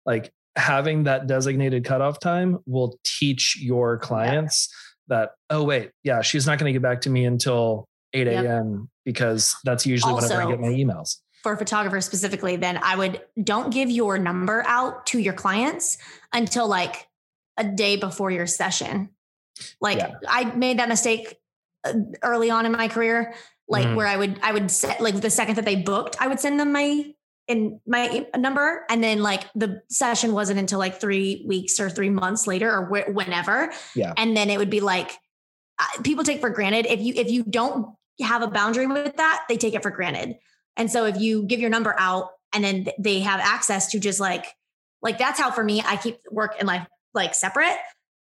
like having that designated cutoff time will teach your clients yeah. that, oh, wait, yeah, she's not going to get back to me until 8 a.m. Yep. because that's usually also, whenever I get my emails. For photographers specifically, then I would don't give your number out to your clients until like a day before your session. Like yeah. I made that mistake uh, early on in my career, like mm-hmm. where I would I would set like the second that they booked, I would send them my in my number and then like the session wasn't until like 3 weeks or 3 months later or wh- whenever. Yeah. And then it would be like people take for granted if you if you don't have a boundary with that, they take it for granted. And so if you give your number out and then they have access to just like like that's how for me I keep work and life like separate.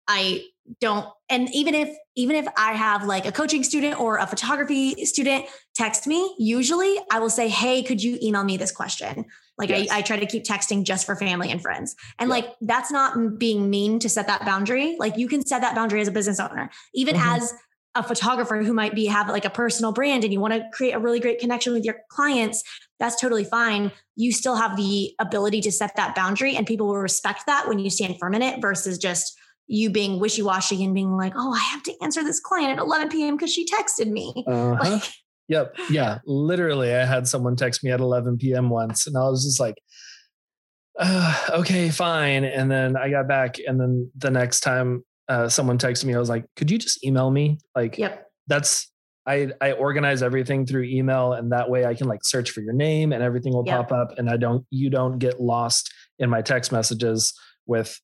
I don't and even if even if I have like a coaching student or a photography student text me, usually I will say, "Hey, could you email me this question?" Like yes. I, I try to keep texting just for family and friends. And yeah. like that's not being mean to set that boundary. Like you can set that boundary as a business owner, even mm-hmm. as a photographer who might be have like a personal brand and you want to create a really great connection with your clients that's totally fine. You still have the ability to set that boundary and people will respect that when you stand firm in it versus just you being wishy-washy and being like oh i have to answer this client at 11 p.m because she texted me. Uh-huh. like, yep. Yeah. Literally i had someone text me at 11 p.m once and i was just like uh, okay fine. And then i got back and then the next time uh, someone texted me. I was like, could you just email me? Like, yep. that's I I organize everything through email, and that way I can like search for your name and everything will yep. pop up, and I don't you don't get lost in my text messages with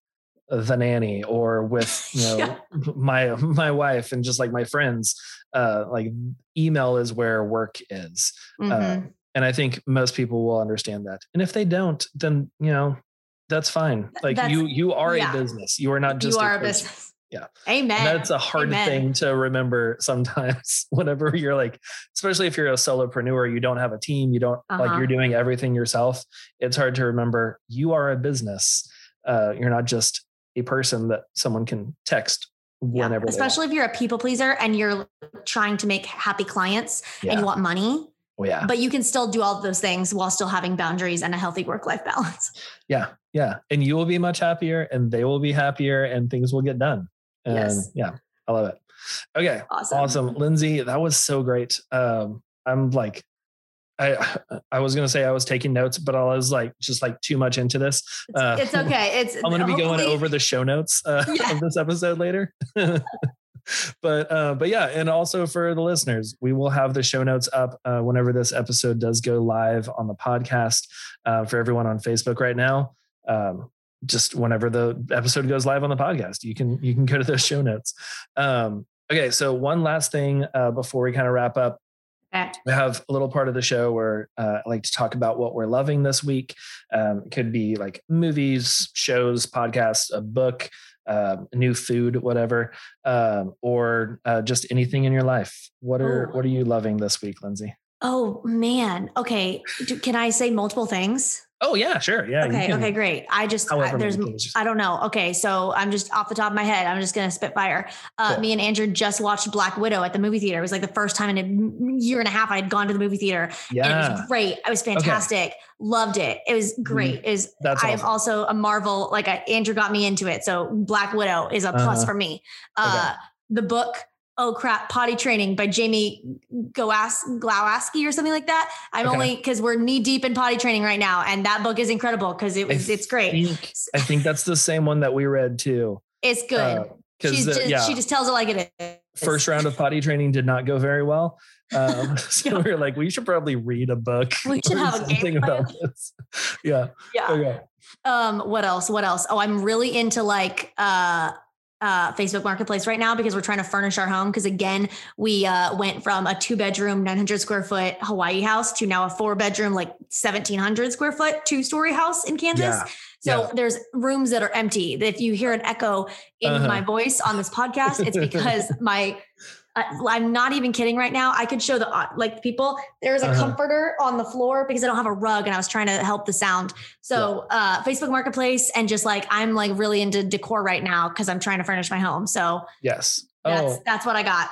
the nanny or with you know yeah. my my wife and just like my friends. Uh, like email is where work is. Uh, mm-hmm. Uh, and I think most people will understand that. And if they don't, then you know that's fine. Like that's, you, you are yeah. a business. You are not just you are a, a business. Yeah. Amen. And that's a hard Amen. thing to remember sometimes whenever you're like, especially if you're a solopreneur, you don't have a team, you don't like Uh-huh. you're doing everything yourself. It's hard to remember you are a business. Uh, you're not just a person that someone can text Yeah, whenever. they especially if you're a people pleaser and you're trying to make happy clients and you want money, Oh, yeah. but you can still do all of those things while still having boundaries and a healthy work life balance. Yeah. Yeah. And you will be much happier and they will be happier and things will get done. And Yes. yeah, I love it. Okay. Awesome. Awesome. Lindsay, that was so great. Um, I'm like, I I was gonna say I was taking notes, but I was like just like too much into this. It's, Uh, it's okay. It's I'm gonna be going over the show notes uh, Yeah. of this episode later. but uh, but yeah, and also for the listeners, we will have the show notes up uh, whenever this episode does go live on the podcast uh, for everyone on Facebook right now. Um, just whenever the episode goes live on the podcast, you can you can go to those show notes. Um, okay, so one last thing uh, before we kind of wrap up we have a little part of the show where uh, I like to talk about what we're loving this week. Um, it could be like movies, shows, podcasts, a book, um, new food, whatever, um, or uh, just anything in your life. What are Oh. what are you loving this week, Lindsay? Oh man. Okay. Do- Can I say multiple things? Oh yeah, sure, yeah. okay. can- Okay. Great. I just I, there's. I don't know. Okay. So I'm just off the top of my head. I'm just gonna spit fire. Uh, Cool. Me and Andrew just watched Black Widow at the movie theater. It was like the first time in a year and a half I had gone to the movie theater. And it was great. It was fantastic. Loved it. It was great. It was that's I'm also a Marvel, like I, Andrew got me into it. So Black Widow is a plus Uh-huh. for me. Uh, The book, oh crap, Potty Training by Jamie Goas- Glawaski or something like that. I'm Okay. only because we're knee deep in potty training right now. And that book is incredible because it I was, it's great. think, I think that's the same one that we read too. It's good. Because just, yeah, she just tells it like it is. first round of potty training did not go very well. Um, so Yeah. we are like, we should probably read a book. We should have a game about this. Yeah. Yeah. Okay. Um, what else? What else? Oh, I'm really into like uh uh Facebook marketplace right now because we're trying to furnish our home. Cause again, we uh went from a two bedroom, 900 square foot Hawaii house to now a four bedroom, like 1700 square foot, two story house in Kansas. Yeah. So Yeah. there's rooms that are empty. If you hear an echo in Uh-huh. my voice on this podcast, it's because my uh, I'm not even kidding right now. I could show the uh, like people. There's a Uh-huh. comforter on the floor because I don't have a rug, and I was trying to help the sound. So uh, Facebook Marketplace and just like I'm like really into decor right now because I'm trying to furnish my home. So Yes. that's Oh, that's what I got.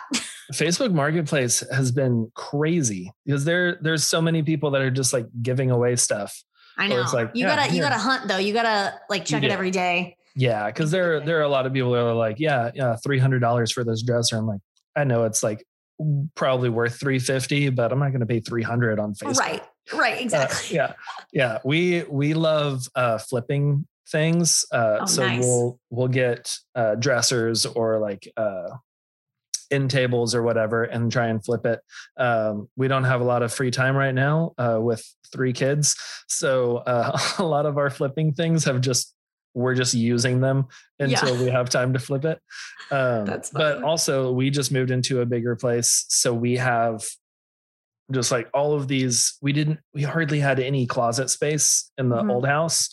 Facebook Marketplace has been crazy because there there's so many people that are just like giving away stuff. I know. it's like, you yeah, gotta you gotta hunt though. You gotta like check it every day. Yeah, because there there are a lot of people that are like, yeah, yeah, three hundred dollars for this dresser. I'm like, I know it's like probably worth three fifty, but I'm not going to pay three hundred on Facebook. Right. Right. Uh, Exactly. yeah, yeah. We we love uh, flipping things. Uh, Oh, so nice. we'll we'll get uh, dressers or like uh, end tables or whatever and try and flip it. Um, we don't have a lot of free time right now uh, with three kids, so uh, a lot of our flipping things have just we're just using them until we have time to flip it. Um, That's but also we just moved into a bigger place, so we have just like all of these we didn't we hardly had any closet space in the Mhm. old house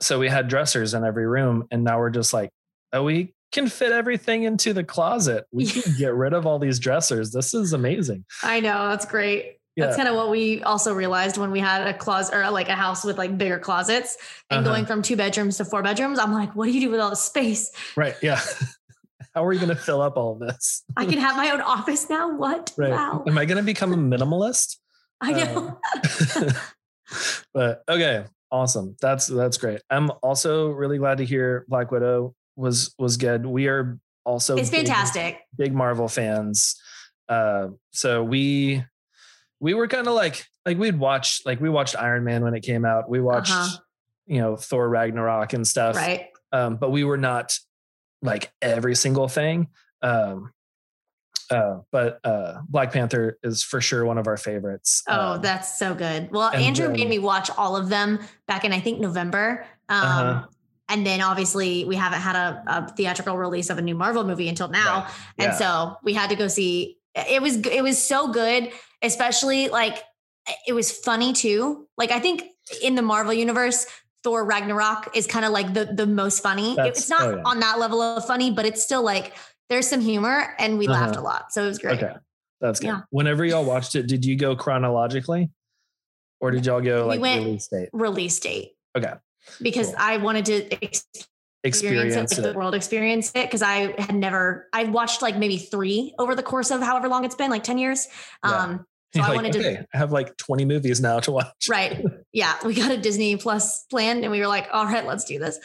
so we had dressers in every room and now we're just like oh we can fit everything into the closet we can get rid of all these dressers this is amazing I know. That's great. Yeah That's kind of what we also realized when we had a closet or like a house with like bigger closets and Uh-huh. going from two bedrooms to four bedrooms. I'm like, what do you do with all the space? right yeah how are we going to fill up all this I can have my own office now. What? right Wow. am i going to become a minimalist I know. but okay awesome that's that's great i'm also really glad to hear black widow was was good we are also it's big- fantastic. big marvel fans uh so we we were kind of like like we'd watch like we watched iron man when it came out we watched Uh-huh. you know thor ragnarok and stuff Right. um but we were not like every single thing um uh but uh black panther is for sure one of our favorites Oh, Um, that's so good. Well, and Andrew then- made me watch all of them back in I think November. Um, Uh-huh. And then obviously we haven't had a, a theatrical release of a new Marvel movie until now, Right. and Yeah. so we had to go see. It was it was so good, especially like it was funny too. Like I think in the Marvel universe, Thor Ragnarok is kind of like the the most funny. That's- it's not oh, yeah. on that level of funny, but it's still like there's some humor and we laughed a Uh-huh. lot. So it was great. Okay. That's good. Yeah. Whenever y'all watched it, did you go chronologically? Or did y'all go We like went- release date? Release date. Okay. Because Cool. I wanted to experience, Experience it, like it. the world experience it because I had never I watched like maybe three over the course of however long it's been, like 10 years. Yeah. Um so You're I like, wanted to I have like 20 movies now to watch. right. Yeah. We got a Disney Plus plan and we were like, all right, let's do this.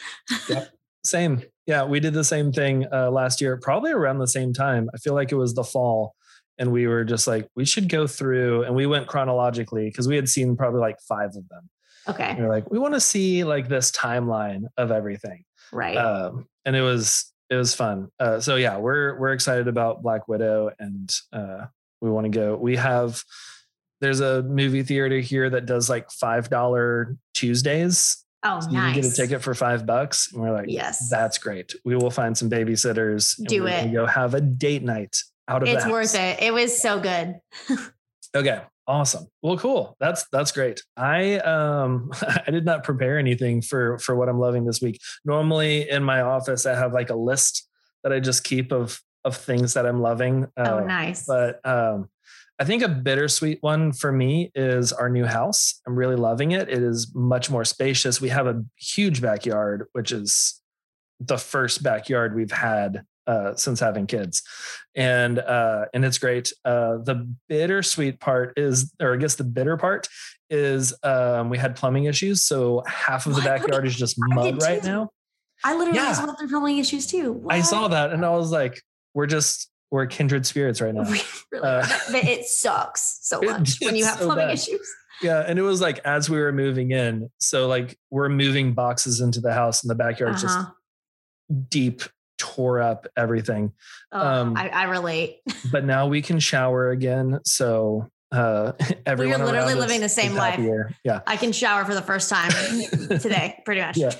yep. Same. Yeah, we did the same thing uh, last year, probably around the same time. I feel like it was the fall. And we were just like, we should go through, and we went chronologically because we had seen probably like five of them. Okay. And we are like, we want to see like this timeline of everything. Right. um, and it was it was fun. Uh, so yeah, we're we're excited about Black Widow, and uh, we want to go. We have there's a movie theater here that does like five dollar Tuesdays. oh, So nice. You can get a ticket for five bucks. And we're like, Yes. that's great. We will find some babysitters. and Do it. Go have a date night out of it. It's worth it. It was so good. Okay. Awesome. Well, cool. That's that's great. I um I did not prepare anything for for what I'm loving this week. Normally in my office I have like a list that I just keep of of things that I'm loving. oh, Uh, nice. But um I think a bittersweet one for me is our new house. I'm really loving it. It is much more spacious. We have a huge backyard, which is the first backyard we've had uh, since having kids, and uh, and it's great. Uh, the bittersweet part is, or I guess the bitter part is, um, we had plumbing issues, so half of the What? backyard is just I mud right too. now. I literally yeah. went through plumbing issues too. I saw that, and I was like, we're just we're kindred spirits right now. Really Uh. But it sucks so much when you have so plumbing bad. issues. Yeah, and it was like as we were moving in, so like we're moving boxes into the house, and the backyard just Uh-huh. deep tore up everything. Oh, um, I, I relate. But now we can shower again, so uh, everyone literally around living the same life. Yeah, I can shower for the first time today, pretty much. Yeah.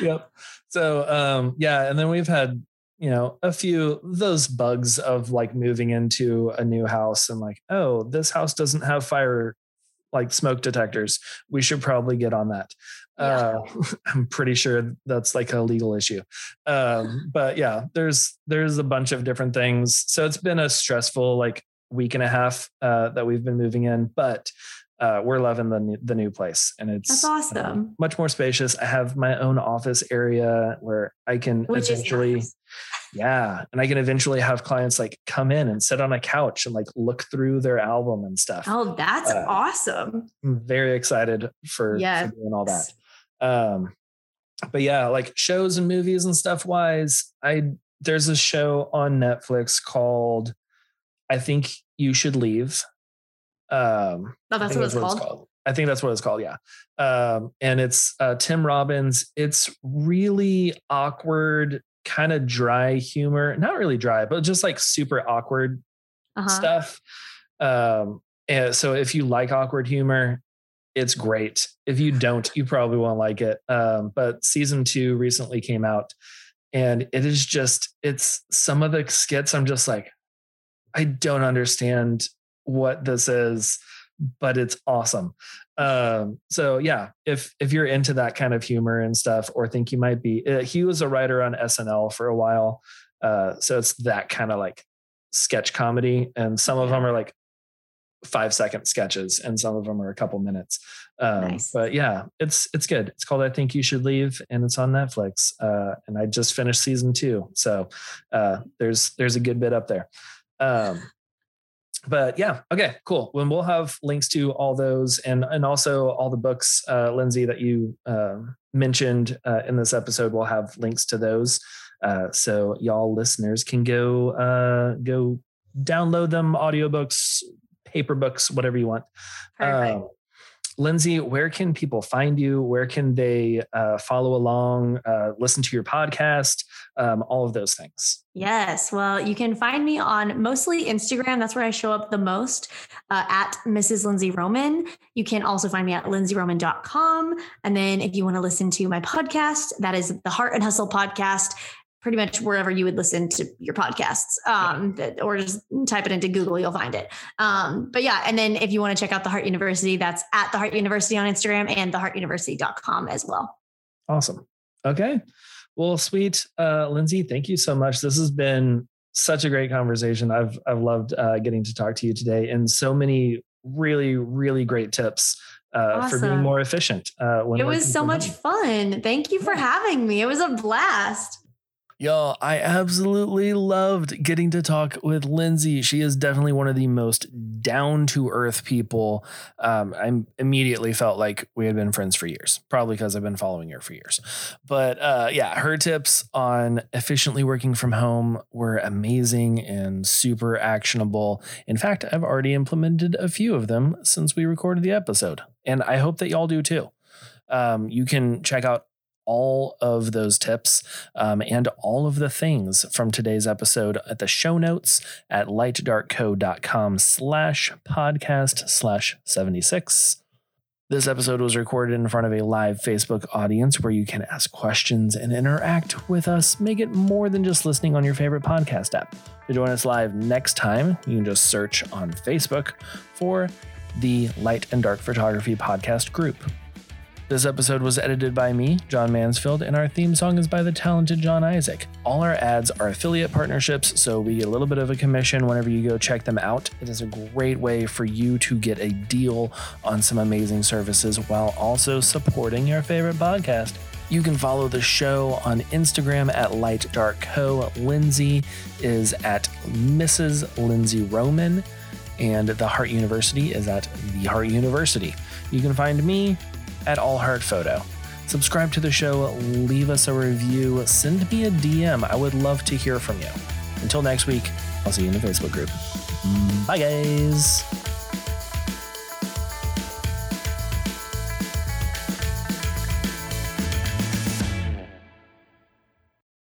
yep. So um, yeah, and then we've had you know a few those bugs of like moving into a new house and like oh this house doesn't have fire like smoke detectors. We should probably get on that. Yeah. uh, i'm pretty sure that's like a legal issue. Um, but yeah there's there's a bunch of different things. So it's been a stressful like week and a half uh, that we've been moving in but uh, we're loving the new, the new place and it's That's uh, awesome. much more spacious. I have my own office area where I can Which eventually, nice. yeah, and I can eventually have clients like come in and sit on a couch and like look through their album and stuff. Oh, that's Uh, awesome. I'm very excited for, Yes. for doing all that. Um, but yeah, like shows and movies and stuff wise, I there's a show on Netflix called I think you should leave. Um, Oh, I that's think what it's called. I think that's what it's called. Yeah. Um, and it's uh, Tim Robinson. It's really awkward, kind of dry humor. Not really dry, but just like super awkward Uh-huh. stuff. Um, and so if you like awkward humor, it's great. If you don't, you probably won't like it. Um, but season two recently came out, and it is just it's some of the skits. I'm just like, I don't understand what this is, but it's awesome. Um, so yeah, if if you're into that kind of humor and stuff, or think you might be, uh, he was a writer on SNL for a while. Uh, so it's that kind of like sketch comedy, and some of them are like five second sketches, and some of them are a couple minutes. Um, Nice. But yeah, it's it's good. It's called I Think You Should Leave, and it's on Netflix. Uh, and I just finished season two, so uh, there's there's a good bit up there. Um, but yeah, okay, cool. When we'll have links to all those, and and also all the books, uh, Lindsay, that you uh, mentioned uh, in this episode, we'll have links to those, uh, so y'all listeners can go uh, go download them, audiobooks, paper books, whatever you want. Perfect. Um, Lindsay, where can people find you? Where can they uh, follow along, uh, listen to your podcast, um, all of those things? Yes. Well, you can find me on mostly Instagram. That's where I show up the most uh, at Mrs. Lindsay Roman. You can also find me at lindsayroman.com. And then if you want to listen to my podcast, that is the Heart and Hustle podcast. Pretty much wherever you would listen to your podcasts um, that, or just type it into google you'll find it um, but yeah and then if you want to check out the heart university that's at the heart university on instagram and theheartuniversity.com as well awesome okay well sweet uh, lindsay thank you so much this has been such a great conversation i've i've loved uh, getting to talk to you today and so many really really great tips uh, awesome. for being more efficient. Uh, it was so much fun. Thank you for having me. It was a blast. Y'all, I absolutely loved getting to talk with Lindsay. She is definitely one of the most down to earth people. Um, I immediately felt like we had been friends for years, probably because I've been following her for years. But uh, yeah, her tips on efficiently working from home were amazing and super actionable. In fact, I've already implemented a few of them since we recorded the episode, and I hope that y'all do too. Um, you can check out all of those tips um, and all of the things from today's episode at the show notes at lightdarkco.com slash podcast slash 76. This episode was recorded in front of a live Facebook audience where you can ask questions and interact with us. Make it more than just listening on your favorite podcast app. To join us live next time, you can just search on Facebook for the Light and Dark Photography Podcast group. This episode was edited by me, John Mansfield, and our theme song is by the talented John Isaac. All our ads are affiliate partnerships, so we get a little bit of a commission whenever you go check them out. It is a great way for you to get a deal on some amazing services while also supporting your favorite podcast. You can follow the show on Instagram at Light Dark Co. Lindsay is at Mrs. Lindsay Roman, and the Heart University is at the Heart University. You can find me at All Heart Photo. Subscribe to the show, leave us a review, send me a DM. I would love to hear from you. Until next week, I'll see you in the Facebook group. Bye, guys.